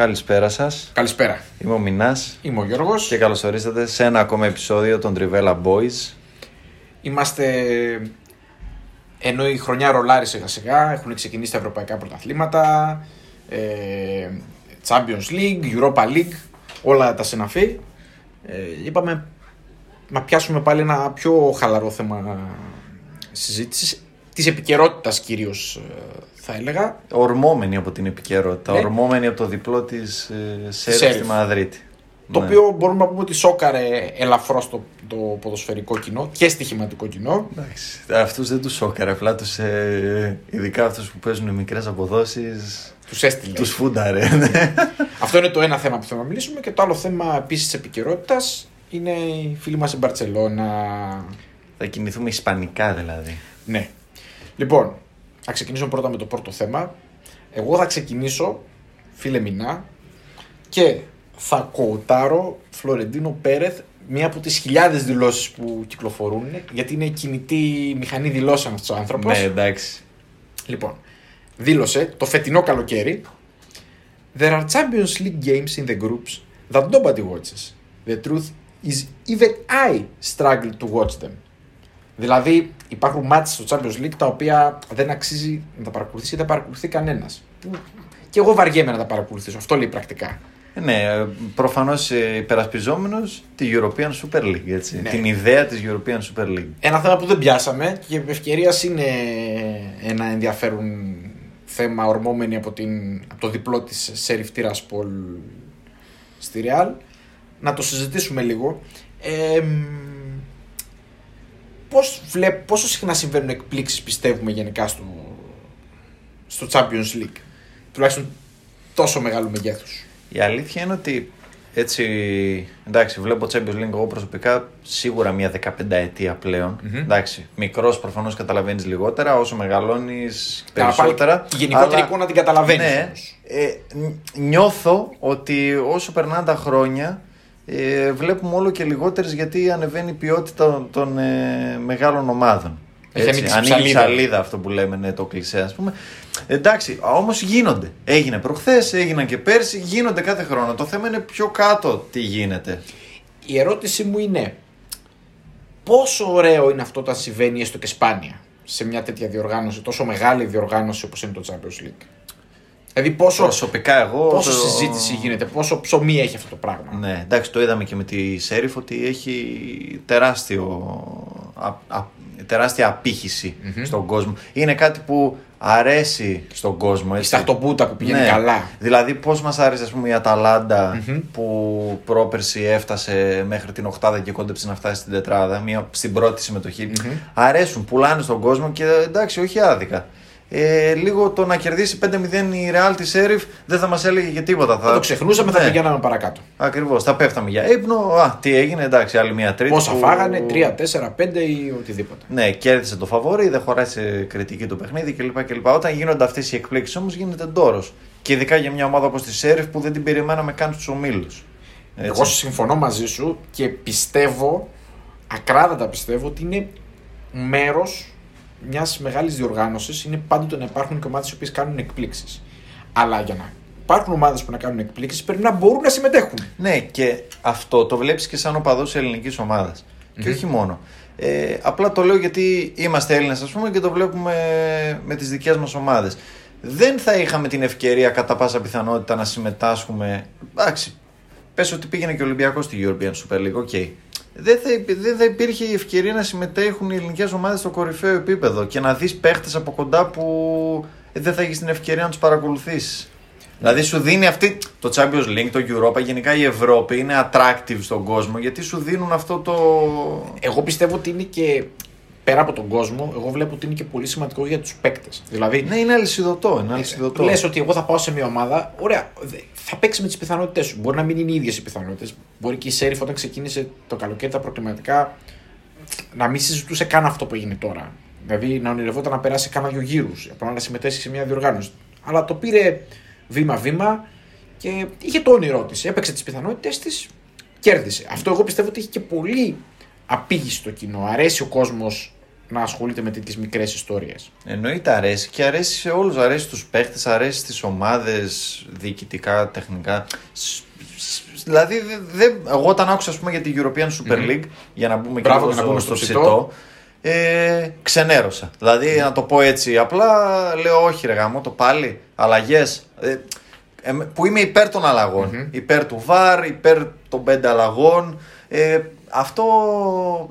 Καλησπέρα σας. Καλησπέρα. Είμαι ο Μινάς Είμαι ο Γιώργος. και καλώ ορίσατε σε ένα ακόμα επεισόδιο των Trivella Boys. Είμαστε. Ενώ η χρονιά ρολάρει σιγά σιγά, έχουν ξεκινήσει τα ευρωπαϊκά πρωταθλήματα, ε, Champions League, Europa League, όλα τα συναφή. Ε, είπαμε να πιάσουμε πάλι ένα πιο χαλαρό θέμα συζήτησης, της επικαιρότητας κυρίως ε, θα έλεγα. Ορμόμενοι από την επικαιρότητα. Ναι. Ορμόμενοι από το διπλό της ε, Σέρι Σέρι. στη Μαδρίτη. Το Ναι. οποίο μπορούμε να πούμε ότι σόκαρε ελαφρώς το, το ποδοσφαιρικό κοινό και στοιχηματικό κοινό. Εντάξει. Αυτούς δεν τους σόκαρε. Απλά τους. Ε, ειδικά αυτούς που παίζουν μικρές αποδόσεις. Τους έστειλε. Τους φούνταρε. ναι. Αυτό είναι το ένα θέμα που θέλουμε να μιλήσουμε και το άλλο θέμα επίσης της επικαιρότητας είναι οι φίλοι μας στην Μπαρσελόνα. Θα κινηθούμε ισπανικά δηλαδή. Ναι. Λοιπόν, θα ξεκινήσουμε πρώτα με το πρώτο θέμα. Εγώ θα ξεκινήσω, φίλε Μινά, και θα κοουτάρω Φλωρεντίνο Πέρεθ, μία από τις χιλιάδες δηλώσεις που κυκλοφορούν, γιατί είναι κινητή μηχανή δηλώσεων αυτός ο άνθρωπος. Ναι, εντάξει. Λοιπόν, δήλωσε το φετινό καλοκαίρι There are Champions League games in the groups that nobody watches. The truth is even I struggle to watch them. Δηλαδή υπάρχουν μάτς στο Champions League τα οποία δεν αξίζει να τα παρακολουθήσει ή δεν παρακολουθεί κανένας. Που Και εγώ βαριέμαι να τα παρακολουθήσω. Αυτό λέει πρακτικά. Ε, Ναι, προφανώς υπερασπιζόμενος τη European Super League. Έτσι. Ναι. Την ιδέα της European Super League. Ένα θέμα που δεν πιάσαμε και επ' ευκαιρίας είναι ένα ενδιαφέρον θέμα ορμόμενοι από, την, από το διπλό της Σεριφ Τiraspol στη Real. Να το συζητήσουμε λίγο. Ε, μ, πώς βλέπ, πόσο συχνά συμβαίνουν εκπλήξεις πιστεύουμε γενικά στο, στο Champions League; Τουλάχιστον τόσο μεγάλου μεγέθους. Η αλήθεια είναι ότι έτσι, εντάξει, βλέπω Champions League εγώ προσωπικά σίγουρα μια 15 ετία πλέον. Μμμ. Εντάξει, μικρός προφανώς καταλαβαίνεις λιγότερα, όσο μεγαλώνεις Καλά, περισσότερα. πάλι τη γενικότερη αλλά- εικόνα την καταλαβαίνεις Ναι, όμως. ε, νι- νιώθω ότι όσο περνάνε τα χρόνια ε, βλέπουμε όλο και λιγότερες γιατί ανεβαίνει η ποιότητα των, των, ε, μεγάλων ομάδων. Έχει Έτσι, ανοίξει ανοίγει ψαλίδα. ψαλίδα αυτό που λέμε, ναι, το κλισέ, ας πούμε. Εντάξει, όμως γίνονται. Έγινε προχθές, έγιναν και πέρσι, γίνονται κάθε χρόνο. Το θέμα είναι πιο κάτω τι γίνεται. Η ερώτησή μου είναι πόσο ωραίο είναι αυτό όταν συμβαίνει έστω και σπάνια σε μια τέτοια διοργάνωση, τόσο μεγάλη διοργάνωση όπως είναι το Champions League; Δηλαδή πόσο, Προσωπικά εγώ. πόσο το- συζήτηση γίνεται, πόσο ψωμί έχει αυτό το πράγμα. Ναι, εντάξει, το είδαμε και με τη Σέριφ ότι έχει τεράστιο, α, α, τεράστια απήχηση στον κόσμο. Είναι κάτι που αρέσει στον κόσμο. Η Έτσι. σταχτοπούτα που πηγαίνει Ναι. καλά. Δηλαδή, πώς μας άρεσε ας πούμε, η αταλαντα που πρόπερση έφτασε μέχρι την Οχτάδα και κόντεψε να φτάσει στην Τετράδα, μια, στην πρώτη συμμετοχή. Αρέσουν, πουλάνε στον κόσμο και εντάξει, όχι άδικα. Ε, λίγο το να κερδίσει 5-0 η Real της Σέριφ δεν θα μας έλεγε και τίποτα. Θα το ξεχνούσαμε, θα Ναι. πηγαίναμε παρακάτω. Ακριβώς. Θα πέφταμε για ύπνο. Α, τι έγινε, εντάξει, άλλη μια τρίτη. Πόσα που- φάγανε, 3, 4, 5 ή οτιδήποτε. Ναι, κέρδισε το φαβόρι, δεν χωράει σε κριτική το παιχνίδι κλπ. κλπ. Όταν γίνονται αυτές οι εκπλήξεις όμως γίνεται ντόρος. Και ειδικά για μια ομάδα όπως τη Σέριφ που δεν την περιμέναμε καν στους ομίλους. Εγώ συμφωνώ μαζί σου και πιστεύω, ακράδαντα πιστεύω, ότι είναι μέρος μιας μεγάλης διοργάνωσης. Είναι πάντοτε να υπάρχουν και ομάδες οι οποίες κάνουν εκπλήξεις. Αλλά για να υπάρχουν ομάδες που να κάνουν εκπλήξεις πρέπει να μπορούν να συμμετέχουν. Ναι, και αυτό το βλέπεις και σαν οπαδός ελληνικής ομάδας. Και όχι μόνο. Ε, απλά το λέω γιατί είμαστε Έλληνες, ας πούμε, και το βλέπουμε με τις δικές μας ομάδες. Δεν θα είχαμε την ευκαιρία κατά πάσα πιθανότητα να συμμετάσχουμε. Εντάξει, πες ότι πήγαινε και ο Ολυμπιακός στη European Super League, οκ. Δεν θα, υπή- δεν θα υπήρχε η ευκαιρία να συμμετέχουν οι ελληνικές ομάδες στο κορυφαίο επίπεδο και να δεις παίχτες από κοντά που ε, δεν θα έχεις την ευκαιρία να τους παρακολουθήσεις. Δηλαδή σου δίνει αυτή το Champions League, το Europa, γενικά η Ευρώπη είναι attractive στον κόσμο γιατί σου δίνουν αυτό το. Εγώ πιστεύω ότι είναι και πέρα από τον κόσμο, εγώ βλέπω ότι είναι και πολύ σημαντικό για τους παίκτες. Δηλαδή, Ναι, είναι αλυσιδωτό. Είναι αλυσιδωτό. Λες ότι εγώ θα πάω σε μια ομάδα, ωραία, δε- θα παίξει με τις πιθανότητές σου. Μπορεί να μην είναι οι ίδιες οι πιθανότητες. Μπορεί και η Σέριφ όταν ξεκίνησε το καλοκαίρι τα προκριματικά να μην συζητούσε καν αυτό που έγινε τώρα. Δηλαδή να ονειρευόταν να περάσει κάνα δύο γύρους, απλά να συμμετέσχει σε μια διοργάνωση. Αλλά το πήρε βήμα-βήμα και είχε το όνειρό της. Έπαιξε τις πιθανότητε της, κέρδισε. Αυτό εγώ πιστεύω ότι έχει και πολύ απήγιστο κοινό. Αρέσει ο κόσμος να ασχολείται με τέτοιες μικρές ιστορίες. Εννοείται αρέσει και αρέσει σε όλους. Αρέσει στου παίχτες, αρέσει στι ομάδες, διοικητικά, τεχνικά. Σ- σ- Δηλαδή, δε, δε- εγώ όταν άκουσα ας πούμε, για την European Super League, για να μπούμε Μπράβο, και και να λίγο μπούμε στο, στο στο ψητό. ψητό, ε, ξενέρωσα. Δηλαδή, να το πω έτσι, απλά λέω όχι ρε γάμο, το πάλι, αλλαγές. Ε, ε, που είμαι υπέρ των αλλαγων Υπέρ του VAR, υπέρ των πέντε αλλαγών. Ε, αυτό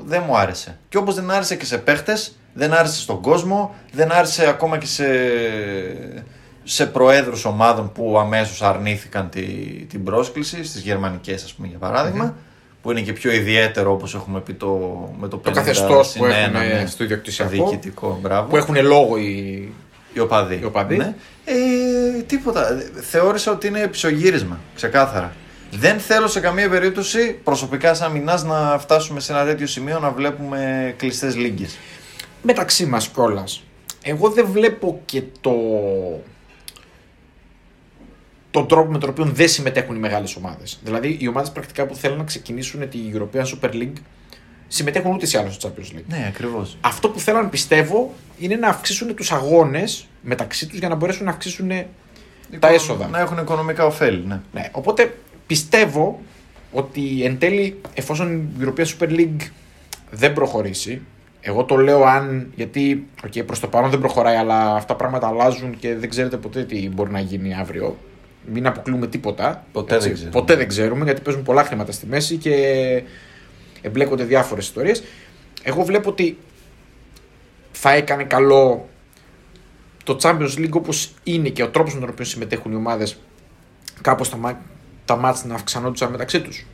δεν μου άρεσε. Και όπως δεν άρεσε και σε παίχτες, δεν άρεσε στον κόσμο, δεν άρεσε ακόμα και σε, σε προέδρους ομάδων που αμέσως αρνήθηκαν τη, την πρόσκληση, στις γερμανικές ας πούμε για παραδειγμα που είναι και πιο ιδιαίτερο όπως έχουμε πει το, με το, Το 50 καθεστώς που συν ένα, έχουν ναι, στο ιδιοκτησιακό. διοικητικό, μπράβο. Που έχουν λόγο οι. Οι οπαδοί. Οι οπαδοί. Ναι. Ε, τίποτα. Θεώρησα ότι είναι επισογύρισμα. Ξεκάθαρα. Δεν θέλω σε καμία περίπτωση προσωπικά σαν μηνάς να φτάσουμε σε ένα τέτοιο σημείο να βλέπουμε κλειστές λίγκες. μεταξύ μας κιόλας. Εγώ δεν βλέπω και το. τον τρόπο με τον οποίο δεν συμμετέχουν οι μεγάλες ομάδες. Δηλαδή, οι ομάδες πρακτικά που θέλουν να ξεκινήσουν τη European Super League συμμετέχουν ούτε ή άλλως στο Champions League. Ναι, ακριβώς. Αυτό που θέλαν, πιστεύω, είναι να αυξήσουν τους αγώνες μεταξύ τους για να μπορέσουν να αυξήσουν τα έσοδα. Να έχουν οικονομικά ωφέλη, ναι. Ναι, οπότε πιστεύω ότι εν τέλει, εφόσον η European Super League δεν προχωρήσει, εγώ το λέω αν, γιατί okay, προς το παρόν δεν προχωράει, αλλά αυτά πράγματα αλλάζουν και δεν ξέρετε ποτέ τι μπορεί να γίνει αύριο. Μην αποκλείουμε τίποτα. Ποτέ δεν ξέρουμε. Ποτέ δεν ξέρουμε, γιατί παίζουν πολλά χρήματα στη μέση και εμπλέκονται διάφορες ιστορίες. Εγώ βλέπω ότι θα έκανε καλό το Champions League όπως είναι και ο τρόπος με τον οποίο συμμετέχουν οι ομάδες κάπως τα, μα- τα μάτς να αυξανόντουσαν μεταξύ τους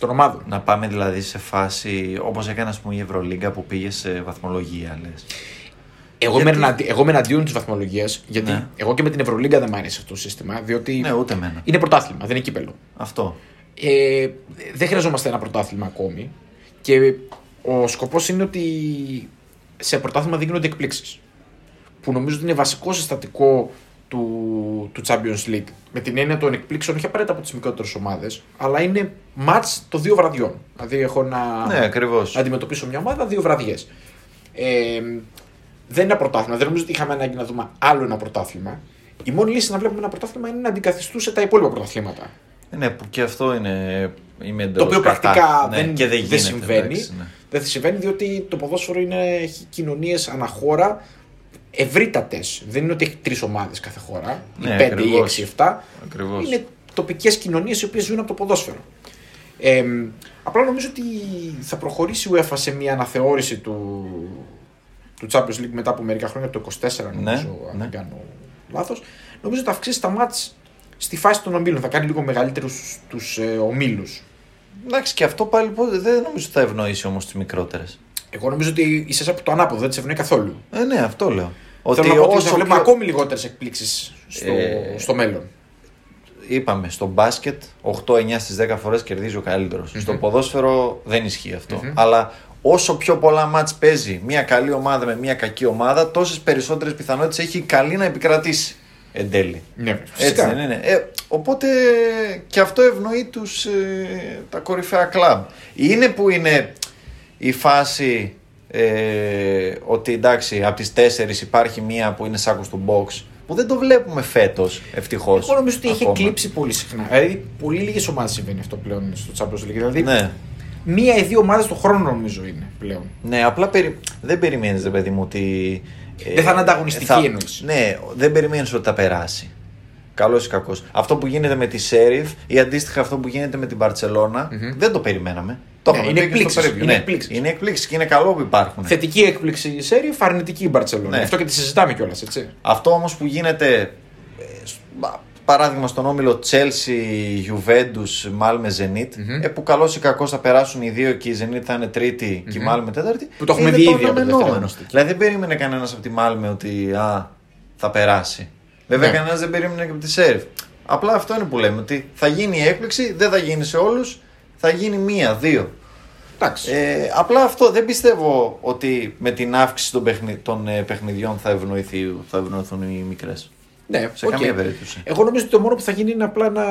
των ομάδων. Να πάμε δηλαδή σε φάση όπως έκανε ας πούμε η Ευρωλίγκα που πήγε σε βαθμολογία λες. Εγώ, Γιατί- είμαι, εναντί, εγώ είμαι εναντίον της βαθμολογίας, γιατί Ναι. εγώ και με την Ευρωλίγκα δεν μ' άρεσε αυτό το σύστημα, διότι Ναι, ούτε εμένα. είναι πρωτάθλημα, δεν είναι κύπελο. Αυτό. Ε, δεν χρειαζόμαστε ένα πρωτάθλημα ακόμη και ο σκοπός είναι ότι σε πρωτάθλημα δεν γίνονται εκπλήξεις. Που νομίζω ότι είναι βασικό συστατικό του, του Champions League. Με την έννοια των εκπλήξεων, όχι απαραίτητα από τις μικρότερες ομάδες, αλλά είναι match των δύο βραδιών. Δηλαδή, έχω να, Ναι, ακριβώς. να αντιμετωπίσω μια ομάδα δύο βραδιές. Ε, δεν είναι ένα πρωτάθλημα. Δεν νομίζω ότι είχαμε ανάγκη να δούμε άλλο ένα πρωτάθλημα. Η μόνη λύση να βλέπουμε ένα πρωτάθλημα είναι να αντικαθιστούσε τα υπόλοιπα πρωταθλήματα. Ναι, που και αυτό είναι. Είμαι Το εντελώς οποίο κατά. πρακτικά Ναι, δεν, και δεν, δεν γίνεται, συμβαίνει. εντάξει, ναι. Δεν συμβαίνει διότι το ποδόσφαιρο είναι, έχει κοινωνίες αναχώρα ευρύτατες. Δεν είναι ότι έχει τρεις ομάδες κάθε χώρα, Ναι, ή πέντε ή ακριβώς. έξι, εφτά. Ακριβώς. Είναι τοπικές κοινωνίες οι οποίες ζουν από το ποδόσφαιρο. Ε, απλά νομίζω ότι θα προχωρήσει η UEFA σε μια αναθεώρηση του, του Champions League μετά από μερικά χρόνια, το 24 νομίζω, Ναι, αν ναι. δεν κάνω λάθος. Νομίζω ότι θα αυξήσει τα μάτς στη φάση των ομίλων. Θα κάνει λίγο μεγαλύτερους τους ε, ομίλους. Εντάξει, και αυτό πάλι πότε- δεν νομίζω ότι θα ευνοήσει όμως τις μικρότερες. Εγώ νομίζω ότι είσαι από το ανάποδο, δεν τι ευνοεί καθόλου. Ε, ναι, αυτό λέω. Θέλω να πω ότι θα όσο βλέπουμε πιο- ακόμη λιγότερες εκπλήξεις στο, Ε, στο μέλλον. Είπαμε, στο μπάσκετ 8-9 στις 10 φορές κερδίζει ο καλύτερος. Στο ποδόσφαιρο δεν ισχύει αυτό. Αλλά όσο πιο πολλά μάτς παίζει μια καλή ομάδα με μια κακή ομάδα, τόσες περισσότερες πιθανότητες έχει η καλή να επικρατήσει εν τέλει. Ναι, Έτσι φυσικά. δεν είναι. Ε, οπότε και αυτό ευνοεί τους, ε, τα κορυφαία κλαμπ. Είναι που είναι η φάση ε, ότι εντάξει από τις τέσσερις υπάρχει μία που είναι σάκος του box που δεν το βλέπουμε φέτος ευτυχώς. Εγώ νομίζω ότι έχει ακόμα. εκλείψει πολύ συχνά. Δηλαδή, πολύ λίγες ομάδες συμβαίνει αυτό πλέον στο Champions League. Δηλαδή, Ναι. μία ή δύο ομάδες το χρόνο νομίζω είναι πλέον. Ναι, απλά περι... δεν περιμένεις ρε παιδί μου ότι... ε, Δεν θα είναι ανταγωνιστική εννοείς. Ναι, δεν περιμένεις ότι θα περάσει. Καλός ή κακός. Αυτό που γίνεται με τη Σέριφ ή αντίστοιχα αυτό που γίνεται με την παρσελωνα δεν το περιμέναμε. Το Ναι, είχαμε είναι πει και στο εκπλήξεις, preview. είναι Ναι, εκπλήξεις. Είναι εκπλήξεις και είναι καλό που υπάρχουν. Θετική έκπληξη η Σέρι, αρνητική η Μπαρσελόνα. Ναι. Αυτό και τη συζητάμε κιόλας, έτσι. Αυτό όμως που γίνεται ε, σ- πα- παράδειγμα στον όμιλο Chelsea, Juventus, Malme, Zenit, ε, που καλώ ή κακός θα περάσουν οι δύο και η Zenit θα είναι τρίτη και η Malme τέταρτη. Που το έχουμε είναι δει το ήδη από τη αναμενόμενο. δεύτερη αγωνιστική. Δηλαδή δεν περίμενε κανένας από τη Malme ότι α, θα περάσει. Βέβαια Ναι. κανένας δεν περίμενε και από τη Σέρφ. Απλά αυτό είναι που λέμε, ότι θα γίνει η έκπληξη, δεν θα γίνει σε όλους, θα γίνει μία, δύο. Εντάξει. Ε, απλά αυτό δεν πιστεύω ότι με την αύξηση των, παιχνι... των ε, παιχνιδιών θα, ευνοηθεί, θα ευνοηθούν οι μικρές. ναι, σε οκ. καμία περίπτωση. Εγώ νομίζω ότι το μόνο που θα γίνει είναι απλά να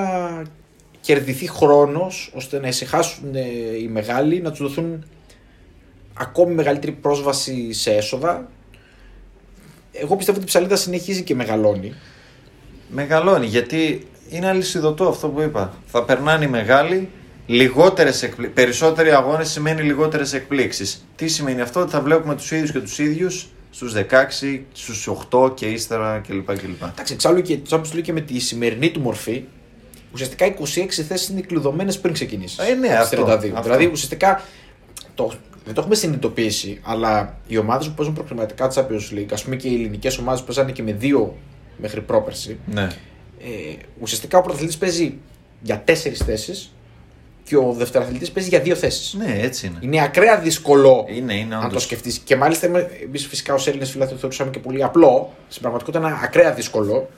κερδιθεί χρόνος ώστε να ησυχάσουν ε, οι μεγάλοι, να τους δοθούν ακόμη μεγαλύτερη πρόσβαση σε έσοδα. Εγώ πιστεύω ότι η ψαλίδα συνεχίζει και μεγαλώνει. Μεγαλώνει γιατί είναι αλυσιδωτό αυτό που είπα. Θα περνάνε οι μεγάλοι, λιγότερες εκπλή... περισσότεροι αγώνες σημαίνει λιγότερες εκπλήξεις. Τι σημαίνει αυτό, ότι θα βλέπουμε τους ίδιους και τους ίδιους στους 16, στους 8 και ύστερα κλπ. κλπ. Εντάξει, εξάλλου και το Champions League και με τη σημερινή του μορφή, ουσιαστικά 26 θέσεις είναι κλειδωμένες πριν ξεκινήσεις. Ε, ναι, αυτό, αυτό. Δηλαδή, ουσιαστικά το, δεν το έχουμε συνειδητοποιήσει, αλλά οι ομάδες που παίζουν προκριματικά Champions League, ας πούμε και οι ελληνικές ομάδες που παίζανε και με δύο μέχρι πρόπερση, Ναι. ε, ουσιαστικά ο πρωταθλητής παίζει για τέσσερις θέσεις και ο δευτεραθλητής παίζει για δύο θέσεις. ναι, έτσι είναι. Είναι ακραία δύσκολο Είναι, είναι αν το όντως. σκεφτείς. Και μάλιστα εμείς φυσικά ως Έλληνες φιλάθλοι το θεωρούσαμε και πολύ απλό. Στην πραγματικότητα είναι ακραία δύσκολο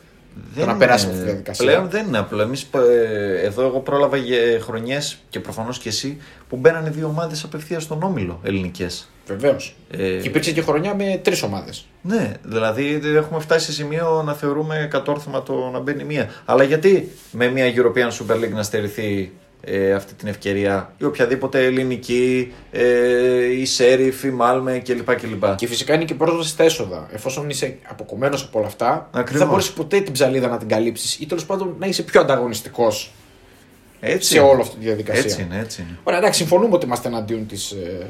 το να είναι- περάσει από αυτή τη διαδικασία. Πλέον δεν είναι απλό. Εμείς, ε, εδώ εγώ πρόλαβα χρονιές και προφανώς και εσύ που μπαίνανε δύο ομάδες απευθείας στον όμιλο ελληνικές. Βεβαίως. Ε, Και υπήρξε και χρονιά με τρεις ομάδες. Ναι, δηλαδή δεν έχουμε φτάσει σε σημείο να θεωρούμε κατόρθωμα το να μπαίνει μία. Αλλά γιατί με μια European Super League να στερηθεί ε, αυτή την ευκαιρία ή οποιαδήποτε ελληνική, ε, η Σέριφ, η Μάλμε κλπ. κλπ. Και φυσικά είναι και πρόσβαση στα έσοδα. Εφόσον είσαι αποκομμένος από όλα αυτά, δεν Ακριβώς. θα μπορείς ποτέ την ψαλίδα να την καλύψεις ή τέλος πάντων να είσαι πιο ανταγωνιστικός Έτσι σε είναι. όλη αυτή τη διαδικασία. Έτσι είναι, έτσι είναι. Ωραία, εντάξει, συμφωνούμε ότι είμαστε εναντίον της. Ε,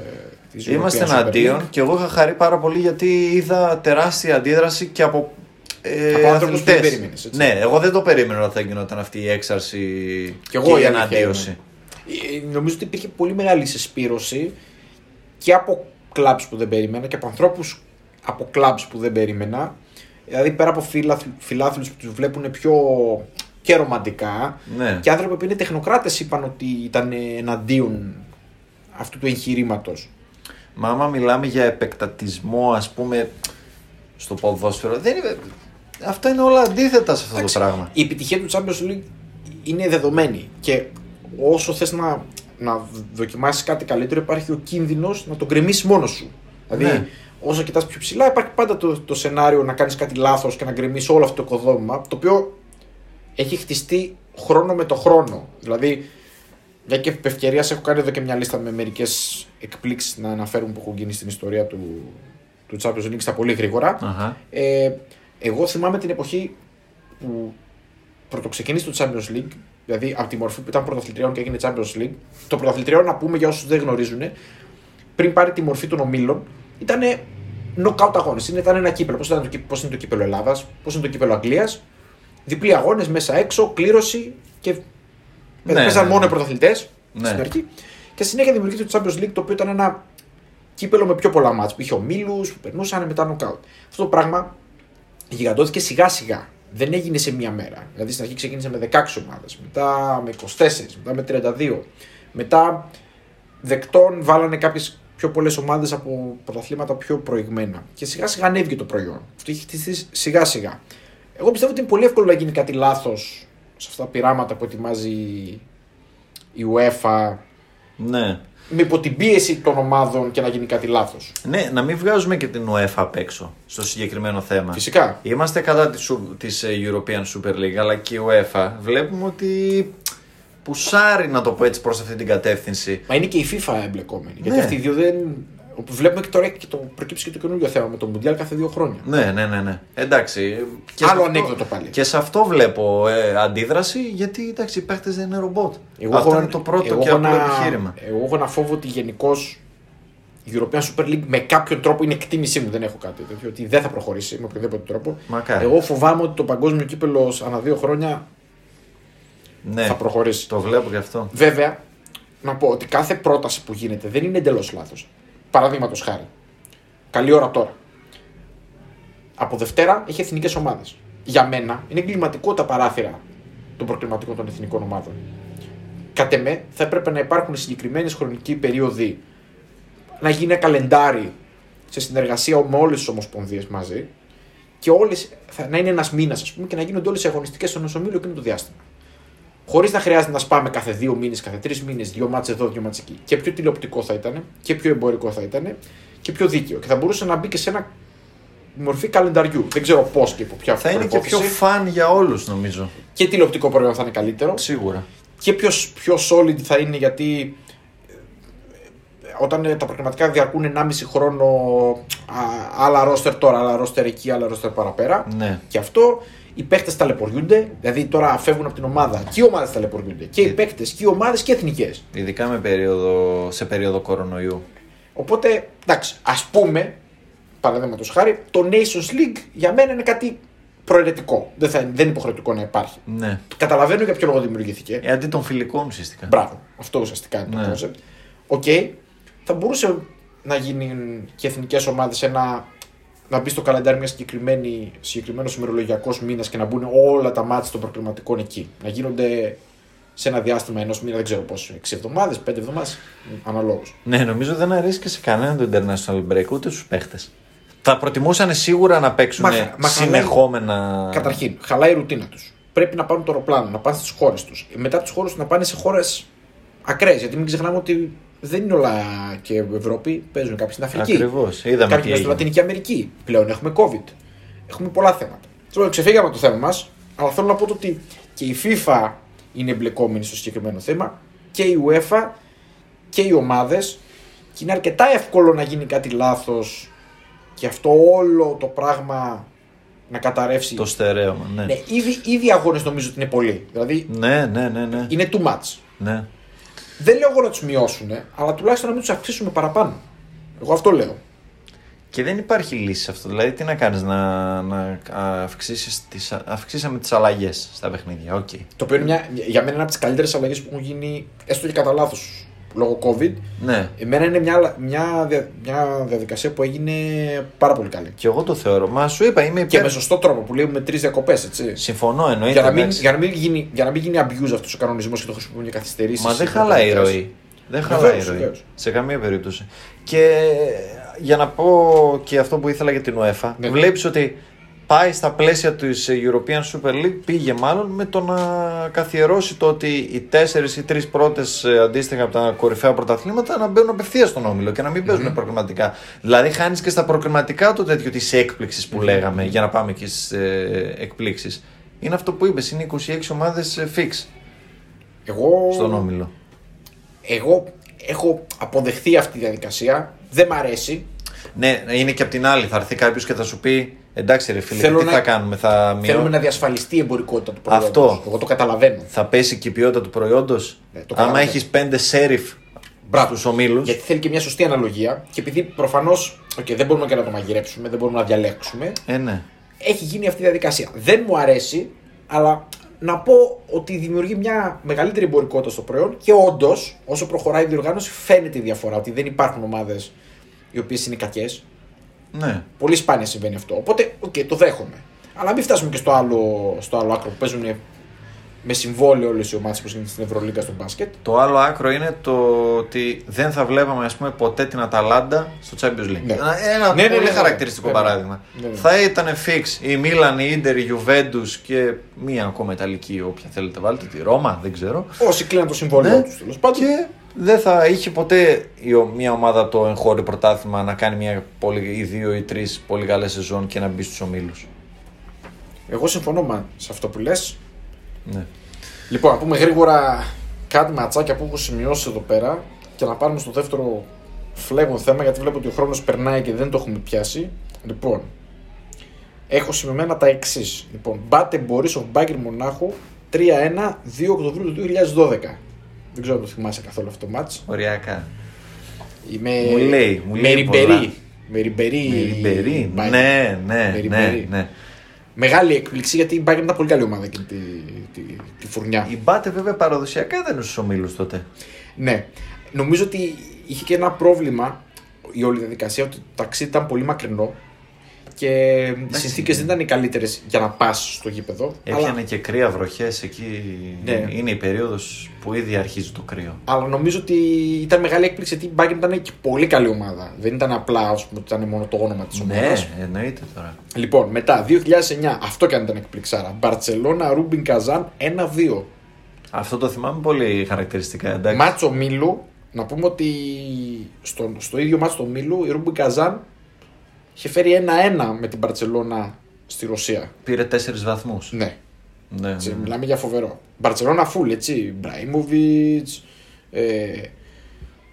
της Είμαστε European Super εναντίον League. και εγώ είχα χαρεί πάρα πολύ γιατί είδα τεράστια αντίδραση και από. Ε, Από άνθρωπους που δεν αθλητές. περίμενες, έτσι. Ναι, εγώ δεν το περίμενα ότι θα γινόταν αυτή η έξαρση Κι εγώ και η η αλήθεια εναντίωση. είναι. Ε, Νομίζω ότι υπήρχε πολύ μεγάλη συσπήρωση και από κλαμπs που δεν περίμενα και από ανθρώπους από κλαμπs που δεν περίμενα. Δηλαδή πέρα από φιλάθλους που τους βλέπουν πιο και ρομαντικά Ναι. και άνθρωποι που είναι τεχνοκράτες είπαν ότι ήταν εναντίον αυτού του εγχειρήματος. Μα άμα μιλάμε για επεκτατισμό, ας πούμε, στο ποδόσφαιρο, δεν είναι... αυτά είναι όλα αντίθετα σε αυτό το πράγμα. Η επιτυχία του Champions League είναι δεδομένη και όσο θες να, να δοκιμάσεις κάτι καλύτερο υπάρχει ο κίνδυνος να τον γκρεμίσεις μόνος σου. Δηλαδή Ναι. όσο κοιτάς πιο ψηλά υπάρχει πάντα το, το σενάριο να κάνεις κάτι λάθος και να γκρεμίσεις όλο αυτό το οικοδόμημα το οποίο έχει χτιστεί χρόνο με το χρόνο. Δηλαδή για και επ' ευκαιρίας έχω κάνει εδώ και μια λίστα με μερικές εκπλήξεις να αναφέρουν που έχουν γίνει στην ιστορία του, του Champions League στα πολύ γρήγορα. Αχα. Ε, εγώ θυμάμαι την εποχή που πρωτοξεκίνησε το Champions League, δηλαδή από τη μορφή που ήταν πρωταθλητριών και έγινε Champions League. Το πρωταθλητριών, να πούμε για όσους δεν γνωρίζουν, πριν πάρει τη μορφή των ομίλων, ήταν knockout αγώνες. Ήταν ένα κύπελο. Πώς είναι το κύπελο Ελλάδας, πώς είναι το κύπελο Αγγλίας. Διπλή αγώνες μέσα έξω, κλήρωση και. Ναι, παίζαν ναι, μόνο ναι. οι πρωταθλητές Ναι. στην αρχή. Και στη συνέχεια δημιουργήθηκε το Champions League, το οποίο ήταν ένα κύπελο με πιο πολλά μάτς που είχε ομίλους που περνούσαν μετά νοκάουτ. Αυτό το πράγμα γιγαντώθηκε σιγά σιγά. Δεν έγινε σε μία μέρα. Δηλαδή στην αρχή ξεκίνησε με 16 ομάδες, μετά με 24, μετά με 32. Μετά δεκτών βάλανε κάποιες πιο πολλές ομάδες από πρωταθλήματα πιο προηγμένα. Και σιγά σιγά ανέβηκε το προϊόν. Αυτό έχει χτιστεί σιγά σιγά. Εγώ πιστεύω ότι είναι πολύ εύκολο να γίνει κάτι λάθος σε αυτά τα πειράματα που ετοιμάζει η UEFA Ναι. Με υπό την πίεση των ομάδων και να γίνει κάτι λάθος. ναι, να μην βγάζουμε και την UEFA απ' έξω στο συγκεκριμένο θέμα. Φυσικά. Είμαστε κατά της, Σου- της ε, European Super League, αλλά και η UEFA βλέπουμε ότι πουσάρει, να το πω έτσι, προς αυτή την κατεύθυνση. Μα είναι και η FIFA εμπλεκόμενη. Γιατί Ναι. αυτοί οι δύο δεν. Όπου Βλέπουμε και τώρα και το, προκύψει και το καινούργιο θέμα με το Μουντιάλ κάθε δύο χρόνια. Ναι, ναι, ναι, ναι. Εντάξει. Και Άλλο σε αυτό- ανέκδοτο πάλι. Και σε αυτό βλέπω ε, αντίδραση, γιατί εντάξει, οι παίχτε δεν είναι ρομπότ. Εγώ αυτό έχω- είναι το πρώτο εγώ και έχω απλό ένα- επιχείρημα. Εγώ έχω ένα φόβο ότι γενικώς η European Super League με κάποιον τρόπο είναι εκτίμησή μου, δεν έχω κάτι τέτοιο, ότι δεν θα προχωρήσει με οποιοδήποτε τρόπο. Μακάρι. Εγώ φοβάμαι ότι το παγκόσμιο κύπελο ανά δύο χρόνια Ναι, θα προχωρήσει. το βλέπω και αυτό. Βέβαια, να πω ότι κάθε πρόταση που γίνεται δεν είναι εντελώς λάθος. Παραδείγματος χάρη. Καλή ώρα τώρα. Από Δευτέρα έχει εθνικές ομάδες. Για μένα είναι εγκληματικό τα παράθυρα των προκριματικών των εθνικών ομάδων. Κατ' εμέ, θα έπρεπε να υπάρχουν συγκεκριμένες χρονικοί περίοδοι, να γίνει ένα καλεντάρι σε συνεργασία με όλες τις ομοσπονδίες μαζί και όλες, θα, να είναι ένας μήνας, ας πούμε, και να γίνονται όλες οι αγωνιστικές στο νοσομήλιο εκείνο το διάστημα. Χωρίς να χρειάζεται να σπάμε κάθε δύο μήνες, κάθε τρεις μήνες, δύο μάτσε εδώ, δύο μάτσε εκεί. Και πιο τηλεοπτικό θα ήταν, και πιο εμπορικό θα ήταν, και πιο δίκαιο. Και θα μπορούσε να μπει και σε ένα μορφή καλενταριού. Δεν ξέρω πώς και από ποια Θα είναι και προϋπόθεση. πιο φαν για όλους, νομίζω. Και τηλεοπτικό προϊόν θα είναι καλύτερο. Σίγουρα. Και πιο, πιο solid θα είναι γιατί ε, όταν ε, τα προγραμματικά διαρκούν 1,5 χρόνο α, άλλα ρόστερ τώρα, άλλα ρόστερ εκεί, άλλα ρόστερ παραπέρα. Ναι. Και αυτό οι παίχτε ταλαιπωριούνται, δηλαδή τώρα φεύγουν από την ομάδα και οι ομάδες ταλαιπωριούνται. Και οι παίχτε και οι ομάδες και εθνικές. Ειδικά με περίοδο, σε περίοδο κορονοϊού. Οπότε, εντάξει, ας πούμε, παραδείγματος χάρη, το Nations League για μένα είναι κάτι προαιρετικό. Δεν, θα, δεν είναι υποχρεωτικό να υπάρχει. Ναι. Καταλαβαίνω για ποιο λόγο δημιουργήθηκε. Ε, αντί των φιλικών ουσιαστικά. Μπράβο. Αυτό ουσιαστικά είναι Ναι. το concept. Οκ. Θα μπορούσε να γίνουν και εθνικές ομάδες ένα. Να μπει στο καλεντάρι μιας συγκεκριμένη, συγκεκριμένος ημερολογιακός μήνας και να μπουν όλα τα ματς των προκριματικών εκεί. Να γίνονται σε ένα διάστημα ενός μήνα, δεν ξέρω πόσο, 6 εβδομάδες, 5 εβδομάδες, αναλόγως. Ναι, νομίζω δεν αρέσει και σε κανέναν το international break, ούτε στους παίχτες. Θα προτιμούσαν σίγουρα να παίξουν Μα- μα χαλάει- συνεχόμενα. Καταρχήν, χαλάει η ρουτίνα τους. Πρέπει να πάρουν το αεροπλάνο, να πάνε στις χώρες τους. Μετά από τις χώρες τους να πάνε σε χώρες ακραίες. Γιατί μην ξεχνάμε ότι δεν είναι όλα και Ευρώπη, παίζουν κάποιοι στην Αφρική. Ακριβώς. Είδαμε Κάποιοι τι είναι στην έγινε. Λατινική Αμερική. Πλέον έχουμε COVID. Έχουμε πολλά θέματα. Τώρα ξεφύγαμε από το θέμα μας, αλλά θέλω να πω το ότι και η FIFA είναι εμπλεκόμενη στο συγκεκριμένο θέμα και η UEFA και οι ομάδες. Και είναι αρκετά εύκολο να γίνει κάτι λάθος και αυτό όλο το πράγμα να καταρρεύσει. Το στερέωμα, ναι. Ναι, ήδη, ήδη οι αγώνες νομίζω ότι είναι πολλοί. Δηλαδή Ναι, ναι, ναι. ναι. είναι too much. ναι. Δεν λέω εγώ να τους μειώσουν, αλλά τουλάχιστον να μην τους αυξήσουμε παραπάνω. Εγώ αυτό λέω. Και δεν υπάρχει λύση σε αυτό. Δηλαδή, τι να κάνεις, να, να αυξήσεις τις, αυξήσαμε τις αλλαγές στα παιχνίδια. Οκ. Το οποίο είναι μια, για μένα είναι από τις καλύτερες αλλαγές που έχουν γίνει, έστω και κατά λάθος λόγω COVID. Ναι. Εμένα είναι μια, μια, δια- μια διαδικασία που έγινε πάρα πολύ καλή. Και εγώ το θεωρώ. Μα σου είπα, είμαι Και υπέρ. με σωστό τρόπο που λέμε με τρεις διακοπές, έτσι. Συμφωνώ, εννοείται. Για να, μην, εντάξει. για, να μην γίνει, για να μην γίνει abuse αυτός ο κανονισμός και το χρησιμοποιούν για καθυστερήσεις. Μα δεν χαλάει η ροή. Δεν Βεβαίως, χαλάει η ροή. βεβαίως. Σε καμία περίπτωση. Και για να πω και αυτό που ήθελα για την UEFA, Ναι. βλέπεις ότι πάει στα πλαίσια της European Super League, πήγε μάλλον με το να καθιερώσει το ότι οι τέσσερις ή τρεις πρώτες αντίστοιχα από τα κορυφαία πρωταθλήματα να μπαίνουν απευθείας στον όμιλο και να μην παίζουν προκριματικά. Δηλαδή, χάνεις και στα προκριματικά το τέτοιο της έκπληξης που λέγαμε, για να πάμε και στις ε, εκπλήξεις. Είναι αυτό που είπες, είναι 26 ομάδες fix Εγώ, στον όμιλο. εγώ έχω αποδεχθεί αυτή τη διαδικασία. Δεν μ' αρέσει. Ναι, είναι και απ' την άλλη. Θα έρθει κάποιος και θα σου πει Εντάξει, ρε φίλε, Θέλω τι να- θα κάνουμε, θα, μειώ... Θέλουμε να διασφαλιστεί η εμπορικότητα του προϊόντος. Αυτό. Εγώ το καταλαβαίνω. θα πέσει και η ποιότητα του προϊόντος. Ναι, το Άμα καταλαβαίνω. έχεις πέντε σέριφ Μπράβο. στους ομίλους. Γιατί θέλει και μια σωστή αναλογία. Και επειδή προφανώς okay, δεν μπορούμε και να το μαγειρέψουμε, δεν μπορούμε να διαλέξουμε, Ε, ναι. έχει γίνει αυτή η διαδικασία. Δεν μου αρέσει, αλλά να πω ότι δημιουργεί μια μεγαλύτερη εμπορικότητα στο προϊόν και όντως, όσο προχωράει η διοργάνωση, φαίνεται η διαφορά. Ότι δεν υπάρχουν ομάδες οι οποίες είναι κακές. ναι. Πολύ σπάνια συμβαίνει αυτό. Οπότε, οκ, το δέχομαι. Αλλά μην φτάσουμε και στο άλλο, στο άλλο άκρο που παίζουν με συμβόλαιο όλες οι ομάδες που γίνεται στην Ευρωλίγκα στο μπάσκετ. Το άλλο άκρο είναι το ότι δεν θα βλέπαμε ας πούμε, ποτέ την Αταλάντα στο Champions League. Ναι. Ένα, ένα Ναι, ναι, πολύ ναι, ναι. χαρακτηριστικό Ναι, ναι. παράδειγμα. Ναι, ναι. Θα ήταν fix η Μίλαν, η Ίντερ, η Juventus και μία ακόμα Ιταλική, όποια θέλετε βάλτε, τη Ρώμα, δεν ξέρω. Όσοι κλείναν το συμβόλαιο Ναι. τους τέλος πάντων. Και δεν θα είχε ποτέ η ο- μια ομάδα από το εγχώριο πρωτάθλημα να κάνει μια πολύ, ή δύο ή τρεις πολύ καλές σεζόν και να μπει στους ομίλους. Εγώ συμφωνώ μα, σε αυτό που λες. Ναι. Λοιπόν, να πούμε γρήγορα κάτι ματσάκια που έχω σημειώσει εδώ πέρα και να πάρουμε στο δεύτερο φλέγον θέμα γιατί βλέπω ότι ο χρόνος περνάει και δεν το έχουμε πιάσει. Λοιπόν, έχω σημειωμένα τα εξής. Λοιπόν, Μπάτε Μπορίσοφ Μπάγκερ Μονάχου 3-1 2 Οκτωβρίου του 2012. Δεν ξέρω αν το θυμάσαι καθόλου αυτό το μάτς. Οριακά. Είμαι... Μου λέει, μου με λέει Ριμπερί. πολλά. Με Ριμπερί. Με Ριμπερί. Bayern. Ναι, Με ναι, ναι, Ριμπερί. ναι. Μεγάλη έκπληξη γιατί η Bayern ήταν πολύ καλή ομάδα εκείνη τη, τη, τη φουρνιά. Η Μπάτε βέβαια παραδοσιακά δεν είναι στους ομίλους τότε. Ναι. Νομίζω ότι είχε και ένα πρόβλημα η όλη διαδικασία ότι το ταξίδι ήταν πολύ μακρινό και οι συνθήκες δεν ήταν οι καλύτερες για να πας στο γήπεδο. Έπιανε Αλλά, και κρύα βροχές εκεί. Ναι. Είναι η περίοδος που ήδη αρχίζει το κρύο. αλλά νομίζω ότι ήταν μεγάλη έκπληξη γιατί η Bayern ήταν και πολύ καλή ομάδα. Δεν ήταν απλά ας πούμε, ότι ήταν μόνο το όνομα της ομάδας. Ναι, εννοείται τώρα. Λοιπόν, μετά 2009, αυτό και αν ήταν εκπληξάρα. Μπαρσελόνα, Ρούμπιν Καζάν 1-2. Αυτό το θυμάμαι πολύ χαρακτηριστικά. Εντάξει. Μάτσο Μίλου, να πούμε ότι στο, στο ίδιο μάτσο του Μίλου η Ρούμπιν Καζάν είχε φέρει 1-1 με την Μπαρσελόνα στη Ρωσία. Πήρε τέσσερις βαθμούς. Ναι, Ναι, έτσι, ναι. μιλάμε για φοβερό. Μπαρσελόνα φουλ, έτσι. Μπραήμοβιτ. Ε,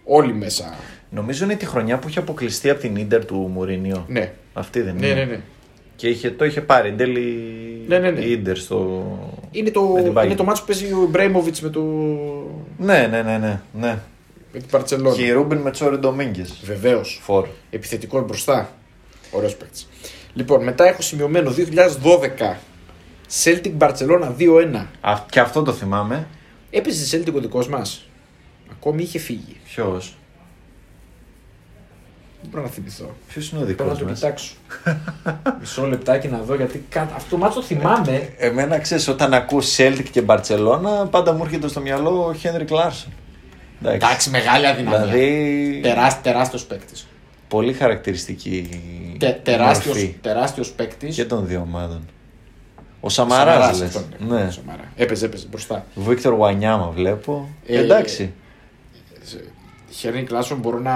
όλοι μέσα. Νομίζω είναι τη χρονιά που είχε αποκλειστεί από την ντερ του Μουρίνιο. Ναι, Αυτή δεν ναι, είναι. ναι. ναι. Και είχε, το είχε πάρει εν τέλει Ναι, ναι, ναι. η Ίντερ στο. Είναι το, Με την Bayern. είναι το μάτσο που παίζει ο Μπραήμοβιτ με, το, Ναι, ναι, ναι, ναι. ναι. με την Μπαρσελόνα. Και η Ρούμπιν με Τσόρι Ντομίγκε. Βεβαίως. Φορ. Επιθετικός μπροστά. Ωραίος παίκτης. Λοιπόν, μετά έχω σημειωμένο 2012. Celtic Barcelona 2-1. Α, και αυτό το θυμάμαι. Έπαιζε Celtic ο δικός μας. Ακόμη είχε φύγει. Ποιος; Δεν μπορώ να θυμηθώ. Ποιος είναι ο Πρέπει δικό να το μας; κοιτάξω. Μισό λεπτάκι να δω γιατί κα- αυτό το μάτσο θυμάμαι. Εμένα ξέρεις, όταν ακούς Celtic και Μπαρσελόνα, πάντα μου έρχεται στο μυαλό ο Χένρικ Λάρσον. Εντάξει, μεγάλη αδυναμία. Δηλαδή, Τεράσ, τεράστιος παίκτης. Πολύ χαρακτηριστική Τε, τεράστιος, μορφή τεράστιος παίκτης. και των δύο ομάδων. Ο Σαμαράς Σαμαράς, λες. αυτόν, ναι. Ναι. Σαμαρά. Έπαιζε, έπαιζε μπροστά. Βίκτορ Γουανιάμα βλέπω. Ε, Εντάξει. Χένρικ Λάρσον μπορώ να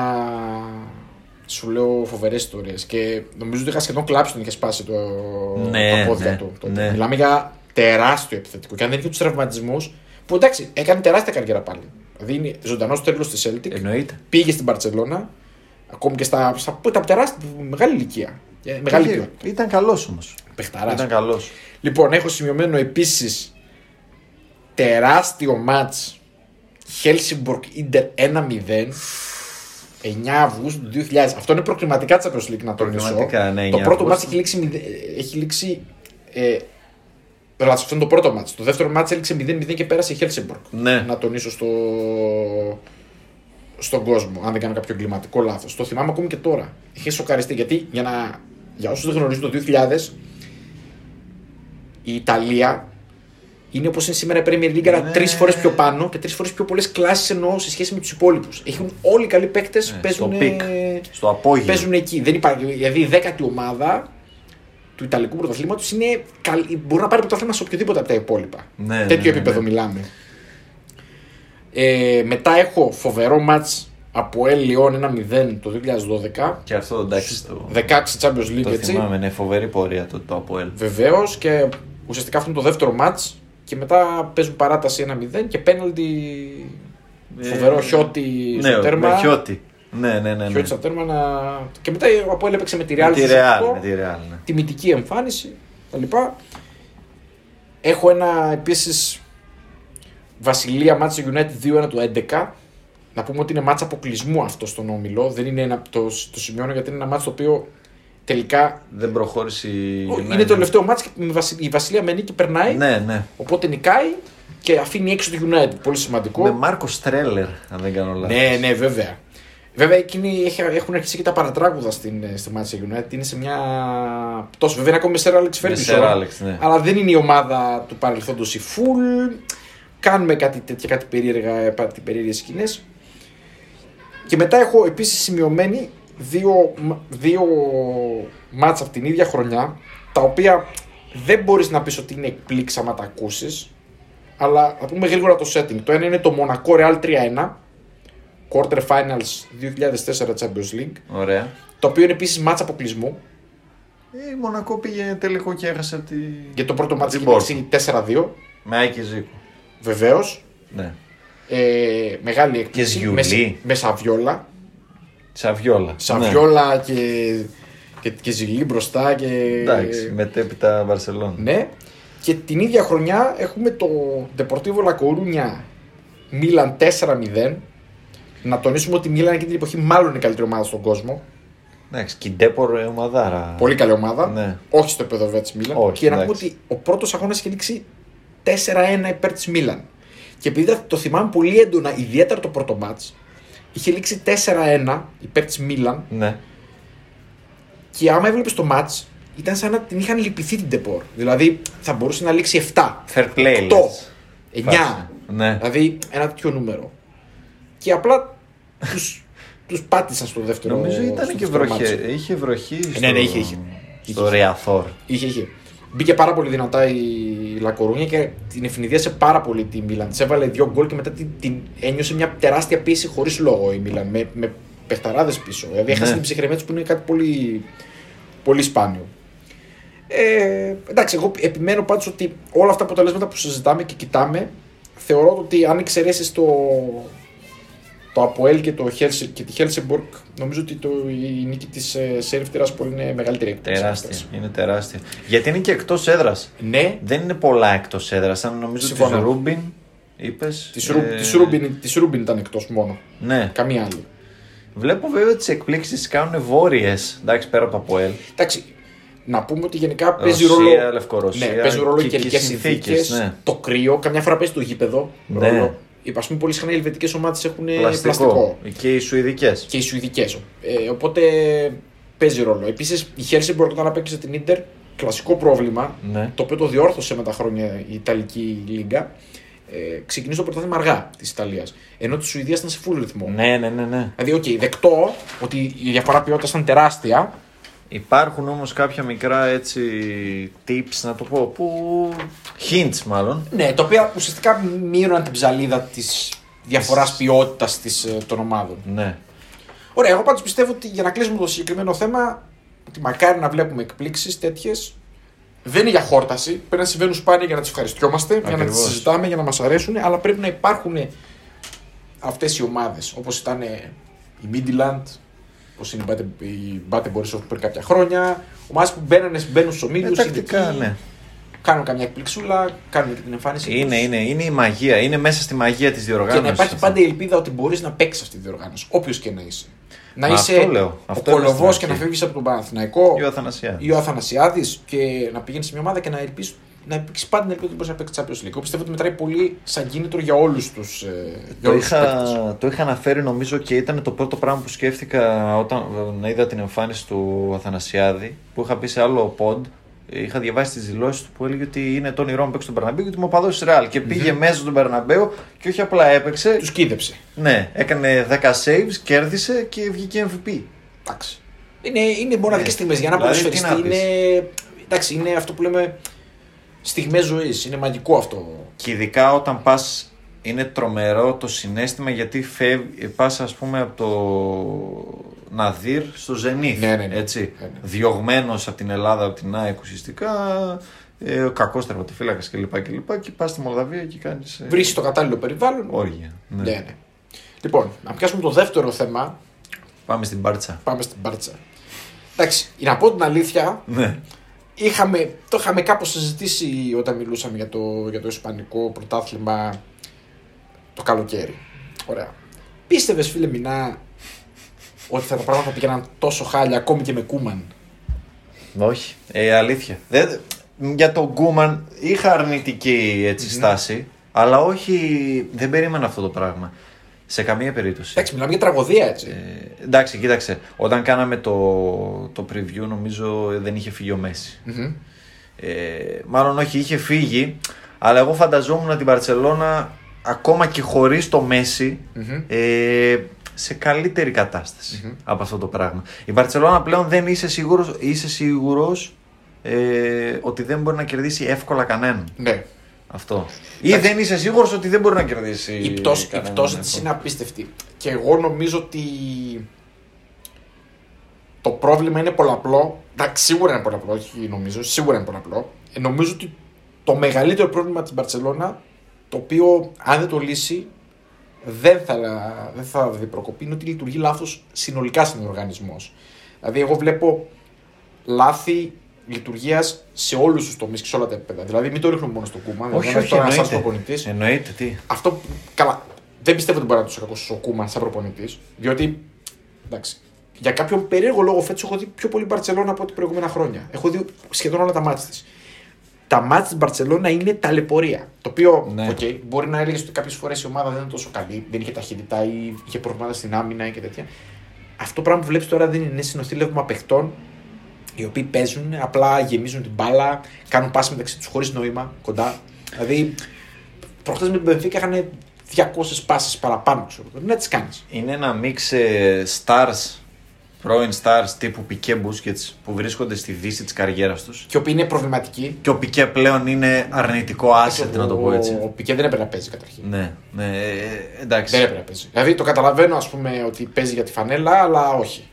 σου λέω φοβερές ιστορίες. Και νομίζω ότι είχα σχεδόν κλάψει όταν είχε σπάσει το, Ναι, τα πόδια ναι, του. τότε. ναι. Μιλάμε για τεράστιο επιθετικό. Και αν δεν είχε τους τραυματισμούς, που εντάξει, έκανε τεράστια καριέρα πάλι. Δηλαδή είναι ζωντανός τέλος τη Celtic. Εννοείται. Πήγε στην Παρσελώνα, ακόμη και στα, στα, στα τεράστια, μεγάλη ηλικία. Ε, Μεγάλη Είχε- ποιότητα. Ήταν καλός όμως. Παιχταράς. Ήταν καλός. Λοιπόν, έχω σημειωμένο επίσης τεράστιο μάτς Helsingborg Inter 1-0 9 Αυγούστου του 2000. Αυτό είναι προκριματικά τη Champions League να τονίσω. Προκριματικά, ναι, το 9 πρώτο μάτς Αυγούστου. έχει λήξει, μηδε- έχει λήξει ε, Λάθος, αυτό είναι το πρώτο ματς. Το δεύτερο ματς έληξε 0-0 και πέρασε η Helsingborg. Ναι. Να τονίσω στο... στον κόσμο, αν δεν κάνω κάποιο εγκληματικό λάθος. Το θυμάμαι ακόμη και τώρα. Είχε σοκαριστεί γιατί για, να... για όσους δεν γνωρίζουν το 2000 η Ιταλία είναι όπως είναι σήμερα η Premier League, αλλά Ναι. τρεις φορές πιο πάνω και τρεις φορές πιο πολλές κλάσεις εννοώ σε σχέση με τους υπόλοιπους. Έχουν όλοι οι καλοί παίκτες Ναι, παίζουν, στο peak, στο απόγειο. παίζουν εκεί. Δεν υπάρχει, δηλαδή η δέκατη ομάδα του Ιταλικού πρωταθλήματος είναι καλή, μπορεί να πάρει πρωτάθλημα σε οποιοδήποτε από τα υπόλοιπα. Ναι, ναι, Τέτοιο ναι, επίπεδο ναι. μιλάμε. Ε, μετά έχω φοβερό μάτς από El Lyon 1-0 το 2012. Και αυτό εντάξει το, 16 Champions League το έτσι. θυμάμαι. Είναι φοβερή πορεία το, το Αποέλ. Βεβαίως και ουσιαστικά αυτό είναι το δεύτερο μάτς και μετά παίζουν παράταση 1-0 και πέναλτι. Φοβερό Ε, χιώτη Ναι, στο τέρμα. με χιώτη. Ναι, ναι, ναι. ναι. Χιώτη στο τέρμα να... Και μετά ο Αποέλ έπαιξε με τη Με Real. τη στο Real, σωτικό. με τη Real, ναι. τιμητική εμφάνιση κτλ. Έχω ένα επίσης Βασιλεία Μάτσα United 2-1 του 11. Να πούμε ότι είναι μάτσα αποκλεισμού αυτό στον όμιλο. Δεν είναι ένα, το, το σημειώνω γιατί είναι ένα μάτσα το οποίο τελικά Δεν προχώρησε η ο- United. είναι το τελευταίο μάτσα και η Βασι- η Βασιλεία με νίκη περνάει. Ναι, ναι. Οπότε νικάει και αφήνει έξω το United. Πολύ σημαντικό. Με Μάρκο Στρέλερ, αν δεν κάνω λάθος. Ναι, ναι, βέβαια. Βέβαια, εκείνοι έχει- έχουν αρχίσει και τα παρατράγουδα στην, στη Manchester United. Είναι σε μια. Τόσο βέβαια είναι ακόμη με Sir Alex Με Ferguson. Sir Alex, ναι. Αλλά δεν είναι η ομάδα του παρελθόντος η full. Κάνουμε κάτι τέτοια, κάτι περίεργα, κάτι περίεργες σκηνές. Και μετά έχω επίσης σημειωμένη δύο, μ- δύο μάτσα από την ίδια χρονιά, τα οποία δεν μπορείς να πεις ότι είναι εκπλήξη άμα τα ακούσεις, αλλά θα πούμε γρήγορα το setting. Το ένα είναι το Monaco Real 3-1, Quarter Finals 2004 Champions League, Ωραία. το οποίο είναι επίσης μάτσα αποκλεισμού. Ε, Η Μονακό πήγε τελικό και έχασε από τη. Για το πρώτο μάτσα την έχει Porto. λήξει 4-2, Με Άκη Ζήκο. Βεβαίως. Ναι. Ε, μεγάλη έκπληξη. Ζιουλί. Με, σε- με Σαβιόλα. Σαβιόλα. Σαβιόλα και, και, και Ζιλί μπροστά. Και... Ναι. Εντάξει, μετέπειτα Βαρσελόνα. Ναι. Και την ίδια χρονιά έχουμε το Deportivo La Coruña Μίλαν 4-0. Να τονίσουμε ότι η Μίλαν εκείνη την εποχή μάλλον είναι η καλύτερη ομάδα στον κόσμο. Εντάξει, και η Ντέπορ ε, ομαδάρα. Πολύ καλή ομάδα. Ναι. Όχι στο επίπεδο βέβαια της Μίλαν. Όχι, και να πούμε εντάξει. ότι ο πρώτος αγώνας είχε λήξει 4-1 υπέρ της Μίλαν. Και επειδή το θυμάμαι πολύ έντονα, ιδιαίτερα το πρώτο μάτ, είχε λήξει 4-1 υπέρ της Μίλαν. Ναι. Και άμα έβλεπες το μάτ, ήταν σαν να την είχαν λυπηθεί την Ντεπόρ. Δηλαδή θα μπορούσε να λήξει 7, Fair play. 8, λες. 9. Ναι. Δηλαδή ένα τέτοιο νούμερο. Και απλά τους, τους πάτησαν στο δεύτερο Νομίζω στο ήταν και δεύτερο βροχή. μάτσο. Είχε βροχή. Ναι, στο- ναι, είχε, είχε. Στο Είχε. Ρεαθόρ. Είχε, είχε. Μπήκε πάρα πολύ δυνατά η Λακορούνια και την ευνηδίασε πάρα πολύ τη Μίλαν. Της έβαλε δύο γκολ και μετά την, την ένιωσε μια τεράστια πίεση χωρίς λόγο η Μίλαν. Με, με παιχταράδες πίσω. Δηλαδή έχασε Ναι. την ψυχραιμία τη που είναι κάτι πολύ, πολύ σπάνιο. Ε, εντάξει, εγώ επιμένω πάντως ότι όλα αυτά τα αποτελέσματα που συζητάμε και κοιτάμε θεωρώ ότι αν εξαιρέσεις το, το ΑΠΟΕΛ και, το Χέλσι, και τη Χέλσινγκμποργκ, νομίζω ότι το, η νίκη της Σέριφ Τιρασπόλ είναι μεγαλύτερη έκπληξη. Τεράστια. Είναι τεράστια. Γιατί είναι και εκτός έδρας. Ναι, Δεν είναι πολλά εκτός έδρας. Αν νομίζω τη Συμφωνώ. Ρουμπίν είπες. Της Ρου- της Ρουμπίν, της Ρουμπίν ήταν εκτός μόνο. Ναι. Καμία άλλη. Βλέπω βέβαια τις εκπλήξεις τι κάνουν βόρειες. Εντάξει, πέρα από το ΑΠΟΕΛ. Εντάξει, να πούμε ότι γενικά παίζει Ρωσία, ρόλο. Λευκορωσία ναι, παίζει ρόλο και- οι και καιρικές συνθήκες, συνθήκες. ναι. Το κρύο, καμιά φορά παίζει το γήπεδο. Ναι. Ρόλο. Α πούμε, πολύ συχνά οι ελβετικές ομάδες έχουν Πλαστικό. πλαστικό. Και οι Σουηδικές. Και οι Σουηδικές. Ε, οπότε παίζει ρόλο. Επίσης, η Χέλσινγκμποργκ όταν απέκτησε την ντερ, κλασικό πρόβλημα, Ναι. το οποίο το διόρθωσε με τα χρόνια η Ιταλική Λίγκα. Ε, ξεκινήσει το πρωτάθλημα αργά της Ιταλίας. Ενώ της Σουηδίας ήταν σε full ρυθμό. Ναι, ναι, ναι, ναι. Δηλαδή, οκ, δεκτό ότι η διαφορά ποιότητας ήταν τεράστια. Υπάρχουν όμως κάποια μικρά έτσι tips να το πω που hints μάλλον Ναι, τα οποία ουσιαστικά μείωναν την ψαλίδα της διαφοράς ποιότητας των ομάδων. ναι Ωραία, εγώ πάντως πιστεύω ότι για να κλείσουμε το συγκεκριμένο θέμα, ότι μακάρι να βλέπουμε εκπλήξεις τέτοιες. Δεν είναι για χόρταση. Πρέπει να συμβαίνουν σπάνια για να τις ευχαριστιόμαστε, για να τις Ακριβώς. συζητάμε, για να μας αρέσουν, αλλά πρέπει να υπάρχουν αυτές οι ομάδες. Όπως ήταν η Midland, όπως είναι η Bate- η Μπάτε Borisov πριν κάποια χρόνια. Ομάδε που μπαίνουν, μπαίνουν στους ομίλους. ε, τακτικά ναι Κάνουν καμιά εκπληξούλα, κάνουν και την εμφάνιση. είναι, τους. είναι, είναι η μαγεία είναι μέσα στη μαγεία της Και διοργάνωσης να υπάρχει αυτό. πάντα η ελπίδα ότι μπορείς να παίξεις αυτή τη διοργάνωση. Όποιος και να είσαι. Να Μα είσαι αυτό λέω. Αυτό ο λέω στην κολοβός και αρχή. να φεύγεις από τον Παναθηναϊκό ή ο Αθανασιάδης. ή ο Αθανασιάδης και να πηγαίνεις σε μια ομάδα και να ελπίσει να υπήρξει πάντα την ελπίδα ότι μπορεί να παίξει Champions League. Εγώ πιστεύω ότι μετράει πολύ σαν κίνητρο για όλους τους ε, Το είχα, το είχα αναφέρει νομίζω και ήταν το πρώτο πράγμα που σκέφτηκα όταν ε, είδα την εμφάνιση του Αθανασιάδη που είχα πει σε άλλο pod. Είχα διαβάσει τις δηλώσεις του που έλεγε ότι είναι το όνειρό μου παίξει στον Περναμπέου γιατί μου παδό τη Ρεάλ. Και πήγε μέσα στον Περναμπέου και όχι απλά έπαιξε. Τους κοίδεψε. Ναι, έκανε 10 saves, κέρδισε και βγήκε MVP. Εντάξει. Είναι, είναι μοναδικέ Ναι. στιγμές. Για να Δηλαδή, ποδοσφαιριστή τι να είναι. Εντάξει, είναι αυτό που λέμε στιγμές ζωής. Είναι μαγικό αυτό. Και ειδικά όταν πας, είναι τρομερό το συνέστημα γιατί φεύγει, πας ας πούμε από το Ναδύρ στο Ζενίθ. Ναι, ναι, ναι. Έτσι. Ναι, ναι. Διωγμένος από την Ελλάδα, από την ΑΕΚ ουσιαστικά, ε, κακός τερματοφύλακας κλπ. Και, και, και πας στη Μολδαβία και κάνεις ε, Βρίσκεις το κατάλληλο περιβάλλον. όργια. Ναι. Ναι, ναι. Λοιπόν, να πιάσουμε το δεύτερο θέμα. Πάμε στην Μπάρτσα. Πάμε στην Μπάρτσα. Εντάξει, για να πω την αλήθεια, Ναι. Είχαμε, το είχαμε κάπως συζητήσει όταν μιλούσαμε για το, για το Ισπανικό πρωτάθλημα το καλοκαίρι. Ωραία. Πίστευες φίλε Μινά ότι θα τα πράγματα θα πήγαιναν τόσο χάλια ακόμη και με Κούμαν; Όχι, ε, αλήθεια. Δεν, για τον Γκούμαν είχα αρνητική έτσι, στάση, αλλά όχι, δεν περίμενα αυτό το πράγμα. Σε καμία περίπτωση. Εντάξει, μιλάμε για τραγωδία έτσι. Ε, εντάξει, κοίταξε. Όταν κάναμε το, το preview, νομίζω δεν είχε φύγει ο Μέση. Μμμ. Ε, μάλλον όχι, είχε φύγει, αλλά εγώ φανταζόμουν την Παρσελώνα ακόμα και χωρίς το Μέση Μμμ. ε, σε καλύτερη κατάσταση από αυτό το πράγμα. Η Μπαρτσελώνα πλέον δεν είσαι σίγουρος, είσαι σίγουρος ε, ότι δεν μπορεί να κερδίσει εύκολα κανέναν. Ναι. Αυτό. Ή δεν είσαι σίγουρος ότι δεν μπορεί να κερδίσει Η πτώση, η κανέναν πτώση εύκολα. της είναι απίστευτη. Και εγώ νομίζω ότι το πρόβλημα είναι πολλαπλό. Εντάξει, σίγουρα είναι πολλαπλό, όχι νομίζω, σίγουρα είναι πολλαπλό. Ε, νομίζω ότι το μεγαλύτερο πρόβλημα της Μπαρτσελώνα, το οποίο αν δεν το λύσει, δεν θα, δεν θα δει προκοπή, είναι ότι λειτουργεί λάθος συνολικά στην οργανισμός. Δηλαδή, εγώ βλέπω λάθη λειτουργίας σε όλους τους τομείς και σε όλα τα επίπεδα. Δηλαδή, μην το ρίχνουμε μόνο στο κούμα. Όχι, δηλαδή, όχι, τώρα ένας εννοείται. προπονητής, Εννοείται, τι. αυτό που. Καλά. Δεν πιστεύω ότι μπορεί να του κακό ο Κούμαν σαν προπονητής. Διότι. Εντάξει. Για κάποιον περίεργο λόγο φέτος έχω δει πιο πολύ Μπαρσελόνα από ό,τι προηγούμενα χρόνια. Έχω δει σχεδόν όλα τα μάτια της. Τα μάτια της Μπαρσελόνα είναι ταλαιπωρία. Το οποίο Ναι. okay, μπορεί να έλεγες ότι κάποιες φορές η ομάδα δεν είναι τόσο καλή, δεν είχε ταχύτητα ή είχε προβλήματα στην άμυνα και τέτοια. Αυτό το πράγμα που βλέπεις τώρα δεν είναι συνοθήλευμα παιχτών οι οποίοι παίζουν, απλά γεμίζουν την μπάλα, κάνουν πάση μεταξύ τους χωρίς νόημα κοντά. Δηλαδή, προχθές με την Μπενφίκα είχαν 200 πάσει παραπάνω. Ξέρω. Δεν τις κάνεις. Είναι ένα μίξ ε, stars, πρώην stars τύπου Πικέ Μπούσκετς που βρίσκονται στη δύση της καριέρας τους. Και οι οποίοι είναι προβληματικοί. Και ο Πικέ πλέον είναι αρνητικό asset, να το πω έτσι. Ο Πικέ δεν έπρεπε να παίζει καταρχήν. Ναι, ναι, ε, εντάξει. Δεν έπρεπε να παίζει. Δηλαδή το καταλαβαίνω, ας πούμε, ότι παίζει για τη φανέλα, αλλά όχι.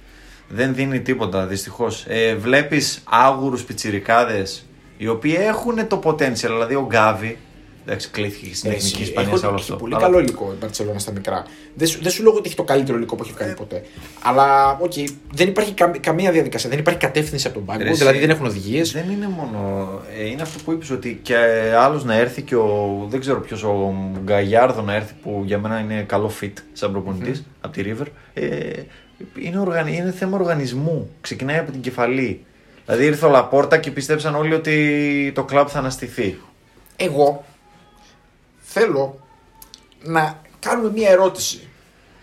Δεν δίνει τίποτα, δυστυχώς. Ε, Βλέπεις άγουρους πιτσιρικάδες οι οποίοι έχουν το potential. Δηλαδή ο Γκάβι, εντάξει, κλείθηκε και στην εθνική Ισπανία σε όλο Έχει αυτό. πολύ Αλλά- καλό υλικό η Μπαρσελόνα στα μικρά. Δεν σου, δεν σου λέω ότι έχει το καλύτερο υλικό που έχει κάνει ποτέ. Αλλά οκ, δεν υπάρχει κα- καμία διαδικασία, δεν υπάρχει κατεύθυνση από τον πάγκο, Ρε, εσύ, δηλαδή δεν έχουν οδηγίες. Δεν είναι μόνο. Ε, είναι αυτό που είπες ότι και άλλος να έρθει και ο. Δεν ξέρω ποιος, ο Γκαγιάρδο να έρθει που για μένα είναι καλό fit σαν προπονητής από τη River. Ε, είναι, οργανι... είναι θέμα οργανισμού. Ξεκινάει από την κεφαλή. Δηλαδή ήρθε ο Λαπόρτα και πιστέψαν όλοι ότι το κλαμπ θα αναστηθεί. Εγώ θέλω να κάνουμε μία ερώτηση,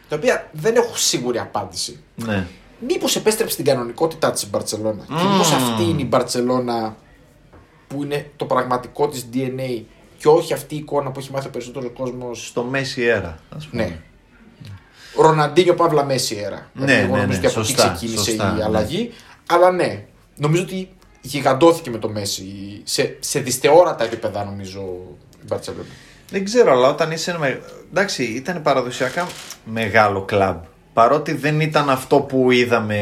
την οποία δεν έχω σίγουρη απάντηση. Ναι. Μήπως επέστρεψε στην κανονικότητά της η Μπαρσελόνα. Και Μμμ. μήπως αυτή είναι η Μπαρσελόνα που είναι το πραγματικό της DNA και όχι αυτή η εικόνα που έχει μάθει ο περισσότερος κόσμος. Στο μέση αέρα, ας πούμε. Ναι. Ροναντίνιο Παύλα Μέση έρα. Ναι, Δηλαδή, εγώ ναι, νομίζω ναι, ότι από εκεί σωστά, ξεκίνησε σωστά, η ναι. αλλαγή. Αλλά ναι, νομίζω ότι γιγαντώθηκε με το Μέση. Σε, σε δυσθεώρατα επίπεδα νομίζω η Μπαρσελόνα. Δεν ξέρω, αλλά όταν είσαι. ένα με- Εντάξει, ήταν παραδοσιακά μεγάλο κλαμπ. Παρότι δεν ήταν αυτό που είδαμε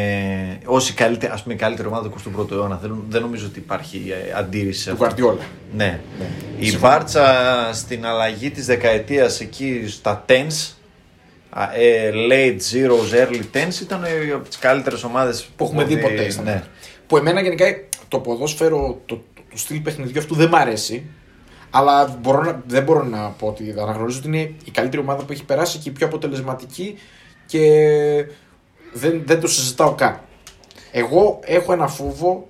ως η καλύτερη, ας πούμε, η καλύτερη ομάδα του 21ου αιώνα. Δεν, δεν νομίζω ότι υπάρχει ε, αντίρρηση σε Του αυτό. Γκουαρδιόλα. Ναι. Ναι. Η Συμφωνώ. Μπάρτσα στην αλλαγή της δεκαετίας εκεί στα tens, α, ε, late zeros, early tens ήταν ε, από τις καλύτερες ομάδες Που έχουμε δει ποτέ. στα Ναι. μάτια. Που εμένα γενικά το ποδόσφαιρο, το, το, το στυλ παιχνιδιού αυτού δεν μ' αρέσει. Αλλά μπορώ να, δεν μπορώ να πω ότι αναγνωρίζω ότι είναι η καλύτερη ομάδα που έχει περάσει και η πιο αποτελεσματική και δεν, δεν το συζητάω καν. Εγώ έχω ένα φόβο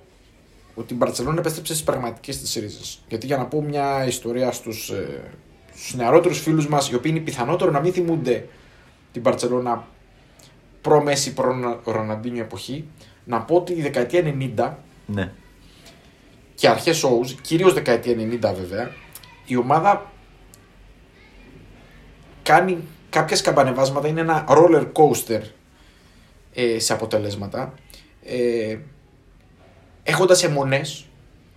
ότι η Μπαρσελόνα επέστρεψε στις πραγματικές της ρίζες. Γιατί για να πω μια ιστορία στους ε, στους νεαρότερους φίλους μας, οι οποίοι είναι πιθανότερο να μην θυμούνται την Μπαρσελόνα προ-Μέση, προ-Ροναντίνιο εποχή, να πω ότι η δεκαετία 90 ναι. και αρχές Όουζ, κυρίως δεκαετία 90 βέβαια, η ομάδα κάνει κάποια σκαμπανεβάσματα, είναι ένα roller coaster ε, σε αποτελέσματα. Ε, έχοντας αιμονές,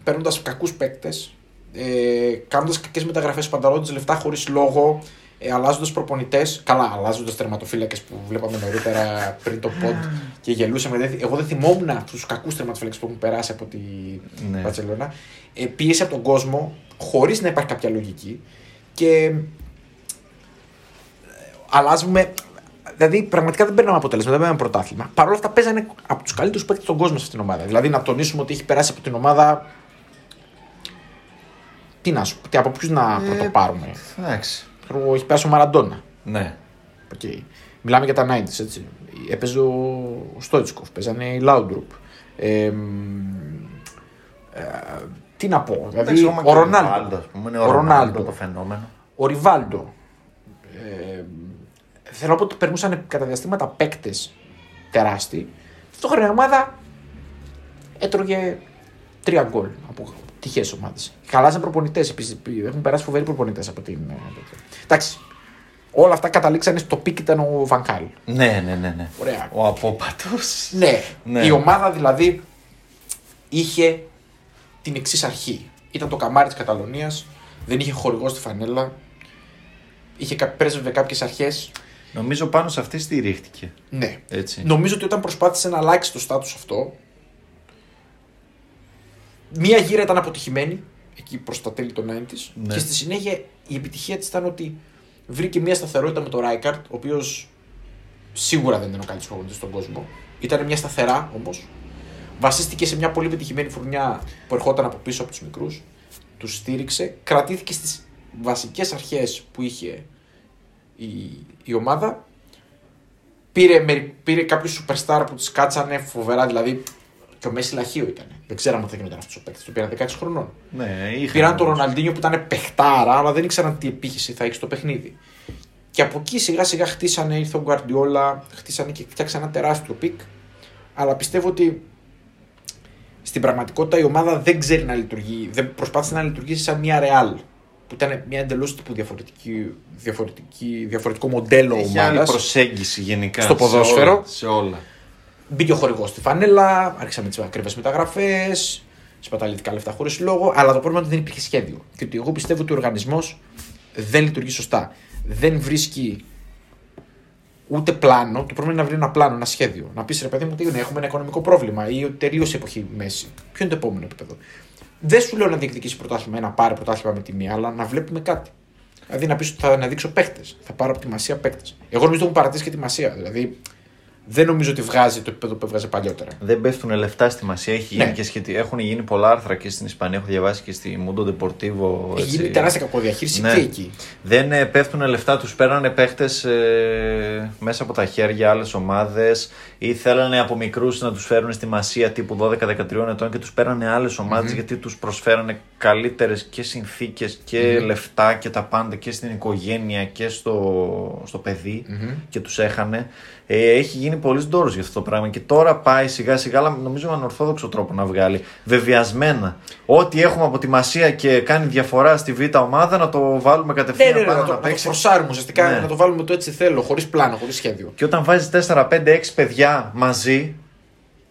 παίρνοντας κακούς παίκτες, ε, κάνοντας κακές μεταγραφές, πανταλώντας λεφτά χωρίς λόγο, ε, αλλάζοντας προπονητές, καλά, αλλάζοντας τερματοφύλακες που βλέπαμε νωρίτερα πριν το pod και γελούσαμε. Δεν θυ- Εγώ δεν θυμόμουν τους κακούς τερματοφύλακες που έχουν περάσει από τη Ναι. Μπαρσελόνα. Ε, πίεση από τον κόσμο, χωρίς να υπάρχει κάποια λογική και ε, αλλάζουμε. Δηλαδή, πραγματικά δεν παίρναμε αποτέλεσμα, δεν παίρναμε πρωτάθλημα. Παρ' όλα αυτά, παίζανε από τους καλύτερους παίκτες στον κόσμο σε αυτήν την ομάδα. Δηλαδή, να τονίσουμε ότι έχει περάσει από την ομάδα. Τι να σου πω, τι, από ποιους να Ε, πρωτοπάρουμε. Εντάξει. Ξέρω εγώ, Έχει περάσει ο Μαραντόνα. Ναι. Okay. Μιλάμε για τα 90s, έτσι. Έπαιζε ο, ο Στόιτσκοφ, παίζανε οι Λάουντρουπ. Ε, μ, ε, τι να πω, δηλαδή Εντάξει, ακόμα ο και Ρονάλντο. ας πούμε, είναι Ο ο Ρονάλντο Ρονάλντο. το φαινόμενο. Ο Ριβάλντο. Ε, θέλω να πω ότι περνούσαν κατά διαστήματα παίκτες τεράστιοι. Ταυτόχρονα η ομάδα έτρωγε τρία γκολ από τυχαίες ομάδες. Αλλάζαν προπονητές επίσης. Έχουν περάσει φοβεροί προπονητές από την. ε, τέτοια. Εντάξει. Όλα αυτά καταλήξανε στο peak ήταν ο Βαν Γκάαλ. Ναι, ναι, ναι. ναι. Ωραία. Ο απόπατος. Ναι. Ναι. Η ομάδα δηλαδή είχε την εξής αρχή. Ήταν το καμάρι της Καταλωνίας, δεν είχε χορηγό στη φανέλα, είχε, κα- πρέσβευε κάποιες αρχές. Νομίζω πάνω σε αυτή στηρίχτηκε. Ναι. Έτσι. Νομίζω ότι όταν προσπάθησε να αλλάξει το στάτους αυτό, μία γύρα ήταν αποτυχημένη, εκεί προς τα τέλη των 90s, Ναι. και στη συνέχεια η επιτυχία της ήταν ότι βρήκε μία σταθερότητα με τον Ράικαρτ, ο οποίος σίγουρα δεν ήταν ο καλύτερος προπονητής στον κόσμο. Ήταν μια σταθερά όμως. Βασίστηκε σε μια πολύ πετυχημένη φουρνιά που ερχόταν από πίσω από τους μικρούς. Τους στήριξε. Κρατήθηκε στις βασικές αρχές που είχε η, η ομάδα πήρε, μερι- πήρε κάποιου superstar που του κάτσανε φοβερά. Δηλαδή και ο Μέσι Λαχείο ήταν. Δεν ξέραμε αν θα γινόταν αυτό ο παίκτης. Το πήραν 16 χρονών. Ναι, είχαν Πήραν τον όμως. Ροναλντίνιο που ήταν παιχτάρα, αλλά δεν ήξεραν τι απήχηση θα έχει στο παιχνίδι. Και από εκεί σιγά σιγά χτίσανε, ήρθε ο Γκουαρδιόλα, χτίσανε και φτιάξανε ένα τεράστιο peak. Αλλά πιστεύω ότι στην πραγματικότητα η ομάδα δεν ξέρει να λειτουργεί. Δεν προσπάθησε να λειτουργήσει σαν μια Real. Που ήταν μια εντελώς τύπου διαφορετική, διαφορετική, διαφορετικό μοντέλο Έχει άλλη ομάδας. προσέγγιση γενικά. Στο σε ποδόσφαιρο. όλα, Σε όλα. Μπήκε ο χορηγός στη φανέλα, άρχισαμε τις ακριβές μεταγραφές, σπαταλήθηκα λεφτά χωρίς λόγο, αλλά το πρόβλημα είναι ότι δεν υπήρχε σχέδιο. Και ότι εγώ πιστεύω ότι ο οργανισμός δεν λειτουργεί σωστά. Δεν βρίσκει ούτε πλάνο. Το πρόβλημα είναι να βρει ένα πλάνο, ένα σχέδιο. Να πεις ρε παιδί μου ότι ναι, έχουμε ένα οικονομικό πρόβλημα ή ότι τελείωσε η εποχή μέση. Ποιο είναι το επόμενο επίπεδο; Δεν σου λέω να διεκδικήσει πρωτάθλημα ή να πάρει πρωτάθλημα με τη μία, αλλά να βλέπουμε κάτι. Δηλαδή να πεις ότι θα αναδείξω παίχτε. Θα πάρω από τη μασία παίχτε. Εγώ νομίζω ότι έχουν παρατήσει και τη μασία. Δηλαδή δεν νομίζω ότι βγάζει το επίπεδο που έβγαζε παλιότερα. Δεν πέφτουν λεφτά στη μασία. Έχει γίνει Ναι. και σχετι... Έχουν γίνει πολλά άρθρα και στην Ισπανία. Έχω διαβάσει και στη Mundo Deportivo. Έχει έτσι. γίνει τεράστια κακοδιαχείριση Ναι. και εκεί. Δεν ε, πέφτουν λεφτά, τους παίρνανε παίχτες μέσα από τα χέρια άλλες ομάδες ή θέλανε από μικρούς να τους φέρουν στη μασία τύπου 12-13 ετών και τους παίρνανε άλλες γιατί τους προσφέρανε καλύτερες και συνθήκες και λεφτά και τα πάντα και στην οικογένεια και στο, στο παιδί και τους έχανε. Ε, έχει γίνει πολύ ντόρο για αυτό το πράγμα και τώρα πάει σιγά σιγά, αλλά νομίζω με ανορθόδοξο τρόπο να βγάλει. Βεβαιασμένα. Ό,τι έχουμε από τη μασία και κάνει διαφορά στη β' ομάδα να το βάλουμε Ναι, κατευθείαν ναι, ναι, πάνω να το, να να το παίξει. φορσάρουμε ουσιαστικά, Ναι. να το βάλουμε το έτσι θέλω, χωρίς πλάνο, χωρίς σχέδιο. Και όταν βάζεις 4, 5, 6 παιδιά μαζί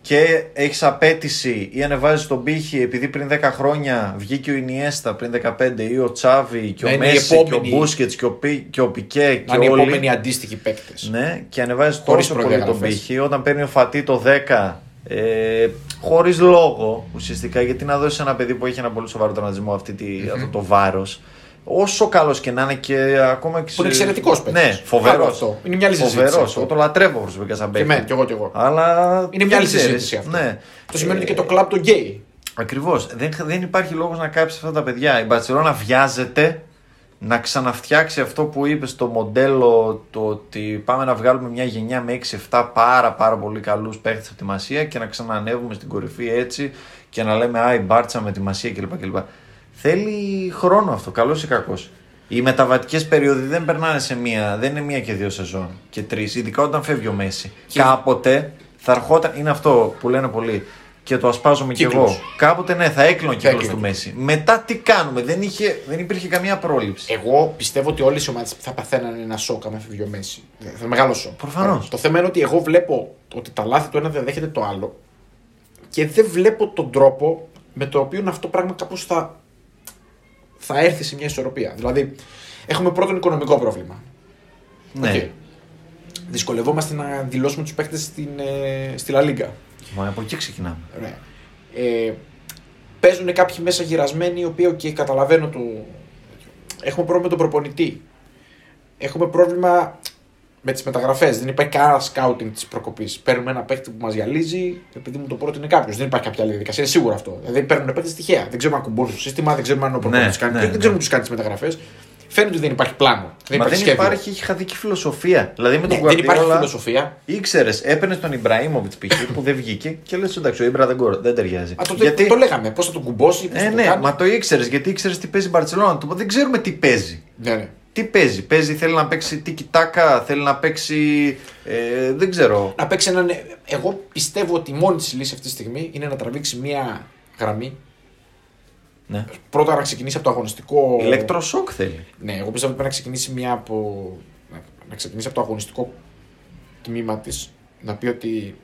και έχεις απέτηση ή ανεβάζεις τον πύχη επειδή πριν 10 χρόνια βγήκε ο Ινιέστα πριν 15 ή ο Τσάβη και Να ο είναι η Μέση και ο επόμενη- Μπούσκετς και ο, Πι, και ο Πικέ και Να είναι οι όλοι. επόμενοι αντίστοιχοι παίκτες. Ναι, και ανεβάζεις Χωρίς τόσο πολύ τον προδιαγραφές. πύχη όταν παίρνει ο Φατί το 10 ε, χωρίς λόγο ουσιαστικά γιατί να δώσεις ένα παιδί που έχει ένα πολύ σοβαρό τραυματισμό αυτή τη, αυτό το βάρος. Όσο καλός και να είναι και ακόμα και. Που είναι εξαιρετικός παίκτης. Ναι, φοβερός. Άλλο αυτό. Είναι μια άλλη συζήτηση Φοβερός. αυτό. Εγώ το λατρεύω προσωπικά σαν Και παίκτη. εμένα, κι εγώ κι εγώ. Αλλά. Είναι μια δεν άλλη ξέρεις. συζήτηση αυτό. Ναι. Το σημαίνει ότι και το κλαμπ το γκέι. Ακριβώς. Δεν, δεν υπάρχει λόγος να κάψει αυτά τα παιδιά. Η Μπαρσελόνα βιάζεται να ξαναφτιάξει αυτό που είπες στο μοντέλο το ότι πάμε να βγάλουμε μια γενιά με 6-7 πάρα πάρα πολύ καλούς παίχτε από τη Μασία και να ξανανεύουμε στην κορυφή έτσι και να λέμε Α, η Μπάρτσα με τη Μασία κλπ. κλπ. Θέλει χρόνο αυτό, καλός ή κακός. Οι μεταβατικές περίοδοι δεν περνάνε σε μία, δεν είναι μία και δύο σεζόν και τρεις, ειδικά όταν φεύγει ο Μέση. Και- Κάποτε θα ερχόταν, είναι αυτό που λένε πολλοί και το ασπάζομαι κι Κύκλος. εγώ. Κάποτε ναι, θα έκλεινε ο κύκλος έκλεινε. του Μέσι. Μετά τι κάνουμε, δεν, είχε, δεν υπήρχε καμία πρόληψη. Εγώ πιστεύω ότι όλες οι ομάδες θα παθαίνανε ένα σοκ αν έφευγε ο Μέσι. Θα είναι μεγάλο σοκ. Προφανώς. Το θέμα είναι ότι εγώ βλέπω ότι τα λάθη του ένα δεν δέχεται το άλλο και δεν βλέπω τον τρόπο με το οποίο αυτό πράγμα κάπως θα, θα έρθει σε μια ισορροπία. Δηλαδή, έχουμε πρώτον οικονομικό πρόβλημα. ναι, Οκ. Δυσκολευόμαστε να δηλώσουμε τους παίχτε στην, ε, στη Λα Λίγκα. μα από εκεί ξεκινάμε. Ωραία. Ε, παίζουν κάποιοι μέσα γυρασμένοι, οι οποίοι και καταλαβαίνω το. Έχουμε πρόβλημα με τον προπονητή. Έχουμε πρόβλημα με τις μεταγραφές. Δεν υπάρχει κανένα σκάουτινγκ της προκοπής. Παίρνουμε ένα παίκτη που μας γυαλίζει, επειδή μου το πρότεινε κάποιος. Δεν υπάρχει κάποια άλλη διαδικασία. Είναι σίγουρο αυτό. Δηλαδή παίρνουν παίκτες τυχαία. Δεν ξέρουμε αν κουμπώνουν στο σύστημα, δεν ξέρουμε αν ο προπονητής Ναι, κάνει. ναι, και δεν ναι. ξέρουμε τους κάνει τις μεταγραφές. Φαίνεται ότι δεν υπάρχει πλάνο. Δεν Μα υπάρχει δεν σχέδιο. υπάρχει, έχει χαδική φιλοσοφία. Δηλαδή με Ναι, τον δεν υπάρχει Guardiola φιλοσοφία. ήξερες, έπαιρνες τον Ιμπραήμοβιτς π.χ. που δεν βγήκε και λες εντάξει, ο Ιμπρα δεν, κορ- δεν ταιριάζει. Α, το, το λέγαμε. Πώς θα τον κουμπώσει, πώς Ε, θα το ναι, κάνει. μα το ήξερες γιατί ήξερες τι παίζει η Μπαρσελόνα. Του είπα, Δεν ξέρουμε τι παίζει. Ναι, ναι. Τι παίζει, παίζει, θέλει να παίξει τίκι τάκα, θέλει να παίξει. Ε, δεν ξέρω. να παίξει έναν. Εγώ πιστεύω ότι η μόνη της λύση αυτή τη στιγμή είναι να τραβήξει μία γραμμή. Ναι. Πρώτα να ξεκινήσει από το αγωνιστικό. Ηλεκτροσόκ θέλει. Ναι, εγώ πιστεύω ότι πρέπει να ξεκινήσει μία από. να- Να ξεκινήσει από το αγωνιστικό τμήμα της. Να πει ότι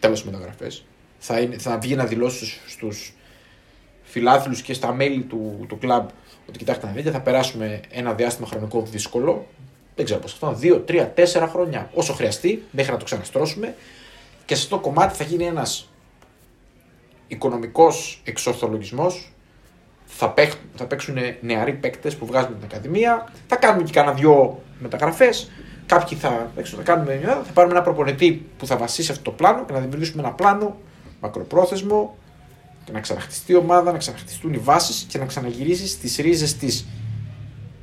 τέλος μεταγραφέ. Θα, είναι, θα βγει να δηλώσει στους φιλάθλους και στα μέλη του, του κλαμπ ότι κοιτάξτε να δείτε, θα περάσουμε ένα διάστημα χρονικό δύσκολο. Δεν ξέρω πώς αυτό, δύο, τρία, τέσσερα χρόνια. Όσο χρειαστεί, μέχρι να το ξαναστρώσουμε. Και σε αυτό το κομμάτι θα γίνει ένας οικονομικός εξορθολογισμός. Θα, παίχ, θα παίξουν νεαροί παίκτες που βγάζουμε την Ακαδημία. Θα κάνουμε και κάνα δυο μεταγραφές. Κάποιοι θα, έξω, θα, κάνουμε, θα πάρουμε ένα προπονητή που θα βασίσει αυτό το πλάνο και να δημιουργήσουμε ένα πλάνο μακροπρόθεσμο και να ξαναχτιστεί η ομάδα, να ξαναχτιστούν οι βάσεις και να ξαναγυρίσεις στι ρίζες της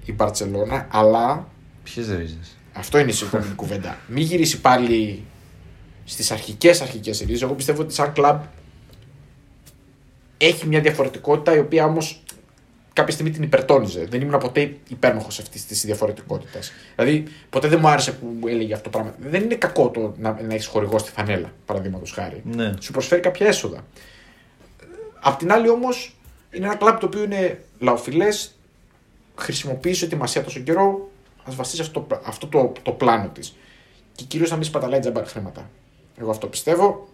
η Μπαρσελόνα. Αλλά Ποιες ρίζες; αυτό είναι η επόμενη κουβέντα. Μην γυρίσεις πάλι στις αρχικές αρχικές ρίζες. Εγώ πιστεύω ότι σαν κλαμπ έχει μια διαφορετικότητα η οποία όμως κάποια στιγμή την υπερτόνιζε. Δεν ήμουν ποτέ υπέρμαχος αυτής της διαφορετικότητας. Δηλαδή, ποτέ δεν μου άρεσε που έλεγε αυτό το πράγμα. Δεν είναι κακό το να, να έχεις χορηγό στη φανέλα, παραδείγματος χάρη. Ναι. Σου προσφέρει κάποια έσοδα. Απ' την άλλη όμως είναι ένα κλαμπ το οποίο είναι λαοφιλές, χρησιμοποιείς ετοιμασία τόσο καιρό, ας βασίσεις αυτό, αυτό το, το πλάνο της. Και κυρίως να μην σπαταλάει τζαμπάρ χρήματα. Εγώ αυτό πιστεύω.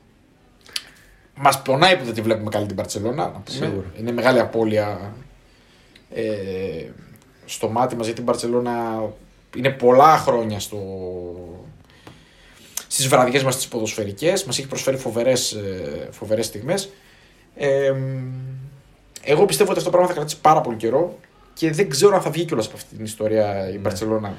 Μας πονάει που δεν τη βλέπουμε καλή την Παρσελώνα. Να πούμε. Σίγουρα. Είναι μεγάλη απώλεια ε, στο μάτι μας γιατί η Μπαρσελόνα είναι πολλά χρόνια στο... στις βραδιές μας τις ποδοσφαιρικές μας έχει προσφέρει φοβερές, ε, φοβερές στιγμές ε, εγώ πιστεύω ότι αυτό το πράγμα θα κρατήσει πάρα πολύ καιρό και δεν ξέρω αν θα βγει κιόλας από αυτή την ιστορία η Μπαρσελόνα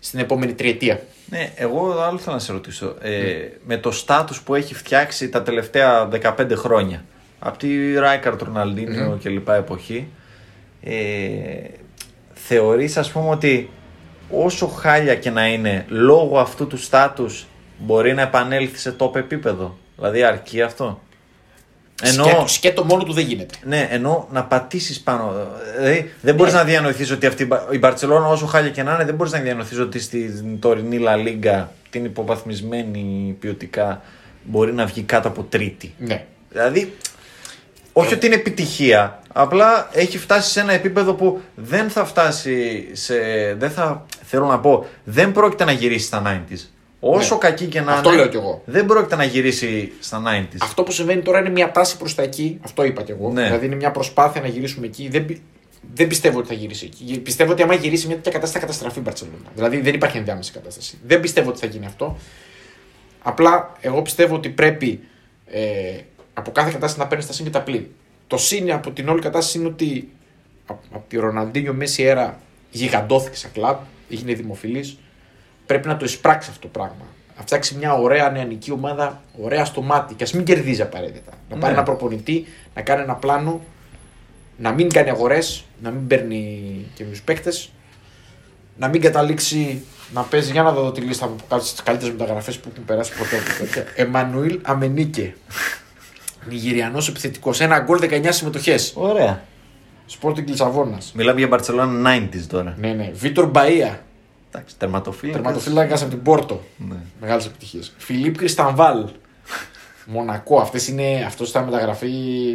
στην επόμενη τριετία. Ναι, εγώ άλλο θέλω να σε ρωτήσω. Ε, Με το στάτους που έχει φτιάξει τα τελευταία 15 χρόνια, από τη Ράικαρτ, Ροναλντίνιο και λοιπά εποχή, ε, θεωρείς ας πούμε ότι όσο χάλια και να είναι, λόγω αυτού του στάτους μπορεί να επανέλθει σε top επίπεδο; Δηλαδή αρκεί αυτό; Ενώ, Σκέτο, σκέτο μόνο του δεν γίνεται. ναι, ενώ να πατήσεις πάνω. Δηλαδή, δεν μπορείς Ναι. να διανοηθείς ότι αυτή, η Μπαρσελόνα, όσο χάλια και να είναι, δεν μπορείς να διανοηθείς ότι στην τωρινή Λα Λίγκα, την υποβαθμισμένη ποιοτικά, μπορεί να βγει κάτω από τρίτη. Ναι. Δηλαδή, όχι ότι είναι επιτυχία, απλά έχει φτάσει σε ένα επίπεδο που δεν θα φτάσει σε. Δεν θα, θέλω να πω, δεν πρόκειται να γυρίσει στα 90s. Όσο Ναι. κακή και να Αυτό είναι, λέω κι εγώ. δεν πρόκειται να γυρίσει στα 90s. Αυτό που συμβαίνει τώρα είναι μια τάση προς τα εκεί. Αυτό είπα κι εγώ. Ναι. Δηλαδή είναι μια προσπάθεια να γυρίσουμε εκεί. Δεν, πι- δεν πιστεύω ότι θα γυρίσει εκεί. Πιστεύω ότι άμα γυρίσει μια τέτοια κατάσταση θα καταστραφεί η Μπαρσελόνα. Δηλαδή δεν υπάρχει ενδιάμεση κατάσταση. Δεν πιστεύω ότι θα γίνει αυτό. Απλά εγώ πιστεύω ότι πρέπει ε, από κάθε κατάσταση να παίρνεις τα συν και τα πλήν. Το συν από την όλη κατάσταση είναι ότι από, από τη Ροναντίνιο Μέση Έρα γιγαντώθηκε σαν κλαμπ, έγινε δημοφιλής. Πρέπει να το εισπράξει αυτό το πράγμα. Να φτιάξει μια ωραία νεανική ομάδα, ωραία στο μάτι και ας μην κερδίζει απαραίτητα. Να πάρει Ναι. ένα προπονητή, να κάνει ένα πλάνο, να μην κάνει αγορές, να μην παίρνει καινούριου παίκτες, να μην καταλήξει να παίζει. Για να δω τη λίστα από τι καλύτερες μεταγραφές που έχουν περάσει ποτέ από τέτοια. Εμμανουήλ Αμενίκε. Νιγηριανός επιθετικός. Ένα γκολ 19 συμμετοχές. Ωραία. Sporting Λισαβόνας. Μιλάμε για Μπαρσελόνα 90s τώρα. Ναι, ναι. Βίτορ Μπαία. Εντάξει, τερματοφύλακας. Τερματοφύλακας από την Πόρτο. Ναι. Μεγάλες επιτυχίες. Φιλίπ Κριστανβάλ. Μονακό. Αυτές είναι, αυτός θα μεταγραφεί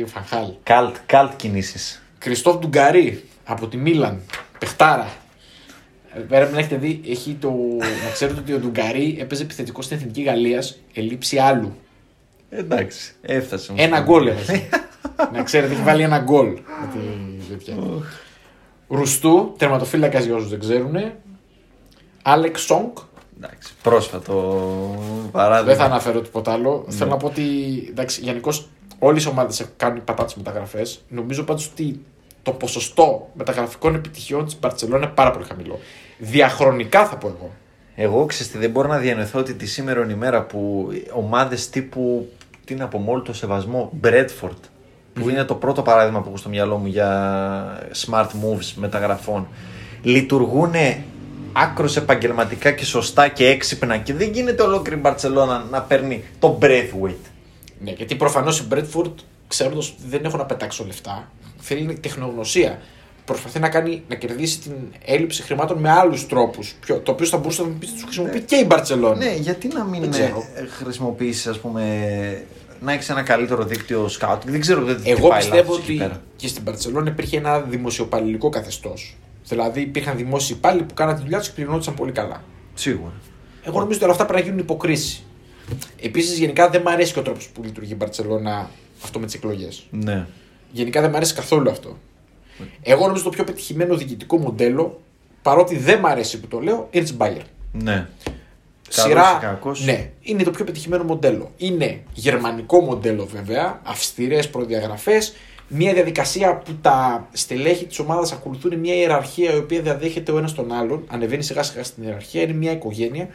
Φανχάλ. Καλτ, καλτ κινήσεις. Κριστόφ Ντουγκαρί από τη Μίλαν. Πεχτάρα. Ε, Πρέπει να έχετε δει, έχει το. να ξέρετε ότι ο Ντουγκαρί έπαιζε επιθετικό στην εθνική Γαλλίας, ελήψη άλλου. Εντάξει, έφτασε. όμως. Ένα γκολ έβαζε. να ξέρετε, έχει βάλει ένα γκολ. με τη τέτοια. Ρουστού, τερματοφύλακας για όσους δεν ξέρουν. Άλεξ Σόγκ, Εντάξει, πρόσφατο παράδειγμα. Δεν θα αναφέρω τίποτα άλλο. Θέλω να πω ότι γενικώς όλες οι ομάδες κάνουν πατάτες μεταγραφές. Νομίζω πάντως ότι το ποσοστό μεταγραφικών επιτυχιών της Μπαρσελόνα είναι πάρα πολύ χαμηλό. Διαχρονικά θα πω εγώ. Εγώ ξέρεις τι, δεν μπορώ να διανοηθώ ότι τη σήμερα ημέρα που ομάδες τύπου, τι να πω, με όλο το σεβασμό, Bradford, που είναι το πρώτο παράδειγμα που έχω στο μυαλό μου για smart moves μεταγραφών, λειτουργούν άκρος επαγγελματικά και σωστά και έξυπνα και δεν γίνεται ολόκληρη η Μπαρτσελώνα να παίρνει το Braithwaite. Ναι, γιατί προφανώς η Μπρέτφορντ, ξέροντας ότι δεν έχω να πετάξω λεφτά, θέλει τεχνογνωσία. Προσπαθεί να, κάνει, να κερδίσει την έλλειψη χρημάτων με άλλους τρόπους. Το οποίο θα μπορούσε να τους χρησιμοποιεί και η Μπαρσελόνα. Ναι, γιατί να μην Δεν ξέρω. ε, χρησιμοποιήσεις, ας πούμε, να έχεις ένα καλύτερο δίκτυο scout. Δεν ξέρω δεν τι Εγώ πάει πιστεύω λάθος εκεί ότι πέρα. και στην Παρσελόνα υπήρχε ένα δημοσιοπαλληλικό καθεστώς. Δηλαδή υπήρχαν δημόσιοι υπάλληλοι που κάναν τη δουλειά τους και πληρωνόντουσαν πολύ καλά. Σίγουρα. Εγώ νομίζω ότι όλα αυτά πρέπει να γίνουν υποκρίση. Επίσης, γενικά δεν μου αρέσει και ο τρόπος που λειτουργεί η Μπαρσελόνα αυτό με τις εκλογές. Ναι. Γενικά δεν μου αρέσει καθόλου αυτό. Εγώ νομίζω το πιο πετυχημένο διοικητικό μοντέλο, παρότι δεν μου αρέσει που το λέω, είναι της Bayern. Ναι. Σειρά. Καλός ή κακός. Ναι, είναι το πιο πετυχημένο μοντέλο. Είναι γερμανικό μοντέλο βέβαια, αυστηρές προδιαγραφές, μια διαδικασία που τα στελέχη της ομάδας ακολουθούν μια ιεραρχία η οποία διαδέχεται ο ένας τον άλλον, ανεβαίνει σιγά σιγά στην ιεραρχία, είναι μια οικογένεια.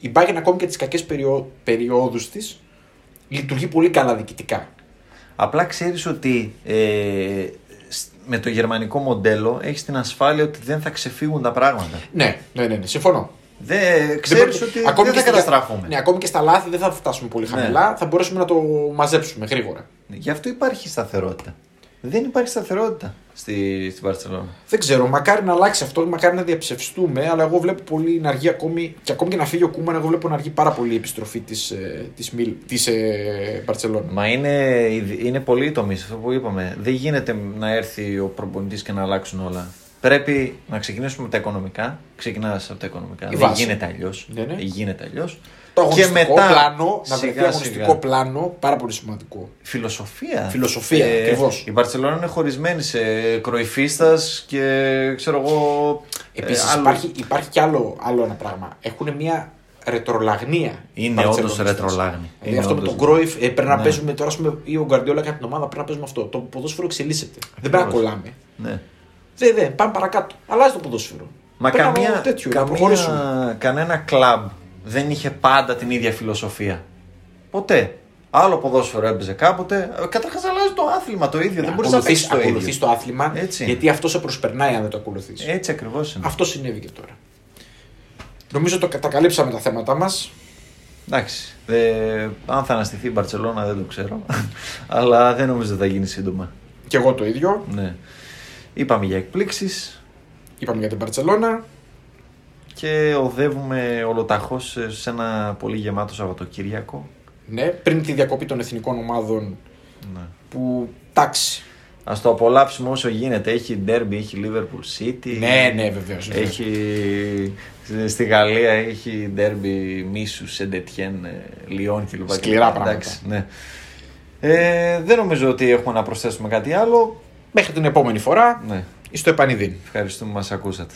Η Bayern ακόμη και τις κακές περιό... περιόδους της λειτουργεί πολύ καλά διοικητικά. Απλά ξέρεις ότι ε, σ- με το γερμανικό μοντέλο έχεις την ασφάλεια ότι δεν θα ξεφύγουν τα πράγματα. Ναι, ναι, ναι, ναι συμφωνώ. Δεν, Δεν ξέρεις πρέπει- ότι ακόμη δεν θα και στα- καταστράφουμε. Ναι, ακόμη και στα λάθη δεν θα φτάσουμε πολύ Ναι. χαμηλά, θα μπορέσουμε να το μαζέψουμε γρήγορα. Γι' αυτό υπάρχει σταθερότητα. Δεν υπάρχει σταθερότητα στη, στην Παρσελόνα. Δεν ξέρω, μακάρι να αλλάξει αυτό, μακάρι να διαψευστούμε, αλλά εγώ βλέπω πολύ να αργεί ακόμη, και ακόμη και να φύγει ο Κούμαν, εγώ βλέπω να αργεί πάρα πολύ η επιστροφή της της, Μιλ- της, ε, Μπαρτσελόνα. Μα είναι, είναι πολύ τομή αυτό που είπαμε. Δεν γίνεται να έρθει ο προπονητής και να αλλάξουν όλα. Πρέπει να ξεκινήσουμε με τα οικονομικά. Ξεκινάς από τα οικονομικά. Η Δεν βάση. γίνεται αλλιώς. Ναι, ναι. Γίνεται αλλιώς. Το αγωνιστικό πλάνο, να βρεθεί σιγά, αγωνιστικό σιγά. πλάνο, πάρα πολύ σημαντικό. Φιλοσοφία. Ε, Φιλοσοφία, ακριβώς. Η Μπαρσελόνα είναι χωρισμένη σε κροϊφίστας και ξέρω εγώ. Επίσης ε, άλλο- υπάρχει, υπάρχει κι άλλο, άλλο ένα πράγμα. Έχουν μια ρετρολαγνία. Είναι Μπαρτσελονιστές. όντως ρετρολάγνη. Δηλαδή Είναι αυτό με όντως. τον Κρόιφ ε, πρέπει να Ναι. παίζουμε τώρα, ας πούμε, ή ο Γκαρδιόλα και από την ομάδα πρέπει να παίζουμε αυτό. Το ποδόσφαιρο εξελίσσεται. Δεν πρέπει να κολλάμε. Ναι. Δεν, δεν, πάμε παρακάτω. Αλλάζει το ποδόσφαιρο. Μα Πρέπει να καμία, κάνουμε τέτοιο, να προχωρήσουμε. καμία, κανένα κλαμπ δεν είχε πάντα την ίδια φιλοσοφία. Ποτέ. Άλλο ποδόσφαιρο έπαιζε κάποτε. Καταρχάς αλλάζει το άθλημα το ίδιο. δεν μπορείς να παίξεις το ίδιο. ακολουθείς το άθλημα Έτσι. γιατί αυτό σε προσπερνάει αν δεν το ακολουθείς. Έτσι ακριβώς είναι. Αυτό συνέβη και τώρα. Νομίζω το τα καλύψαμε τα θέματα μας. Εντάξει. Ε, αν θα αναστηθεί η Μπαρσελόνα δεν το ξέρω. Αλλά δεν νομίζω ότι θα γίνει σύντομα. Και εγώ το ίδιο. Ναι. Είπαμε για εκπλήξεις Είπαμε για την Παρσελώνα. και οδεύουμε ολοταχώ σε ένα πολύ γεμάτο Σαββατοκύριακο. Ναι, πριν τη διακοπή των εθνικών ομάδων Ναι. που τάξη. Α το απολαύσουμε όσο γίνεται. Έχει derby, έχει Liverpool City. Ναι, ναι, βεβαίως. Έχει στη Γαλλία έχει ντέρμπι μίσου, Σεντετιέν, Λιόν κλπ. Σκληρά πράγματα. Εντάξει, ναι. Ε, δεν νομίζω ότι έχουμε να προσθέσουμε κάτι άλλο. Μέχρι την επόμενη φορά, Ναι. στο επανειδήν. Ευχαριστούμε που μας ακούσατε.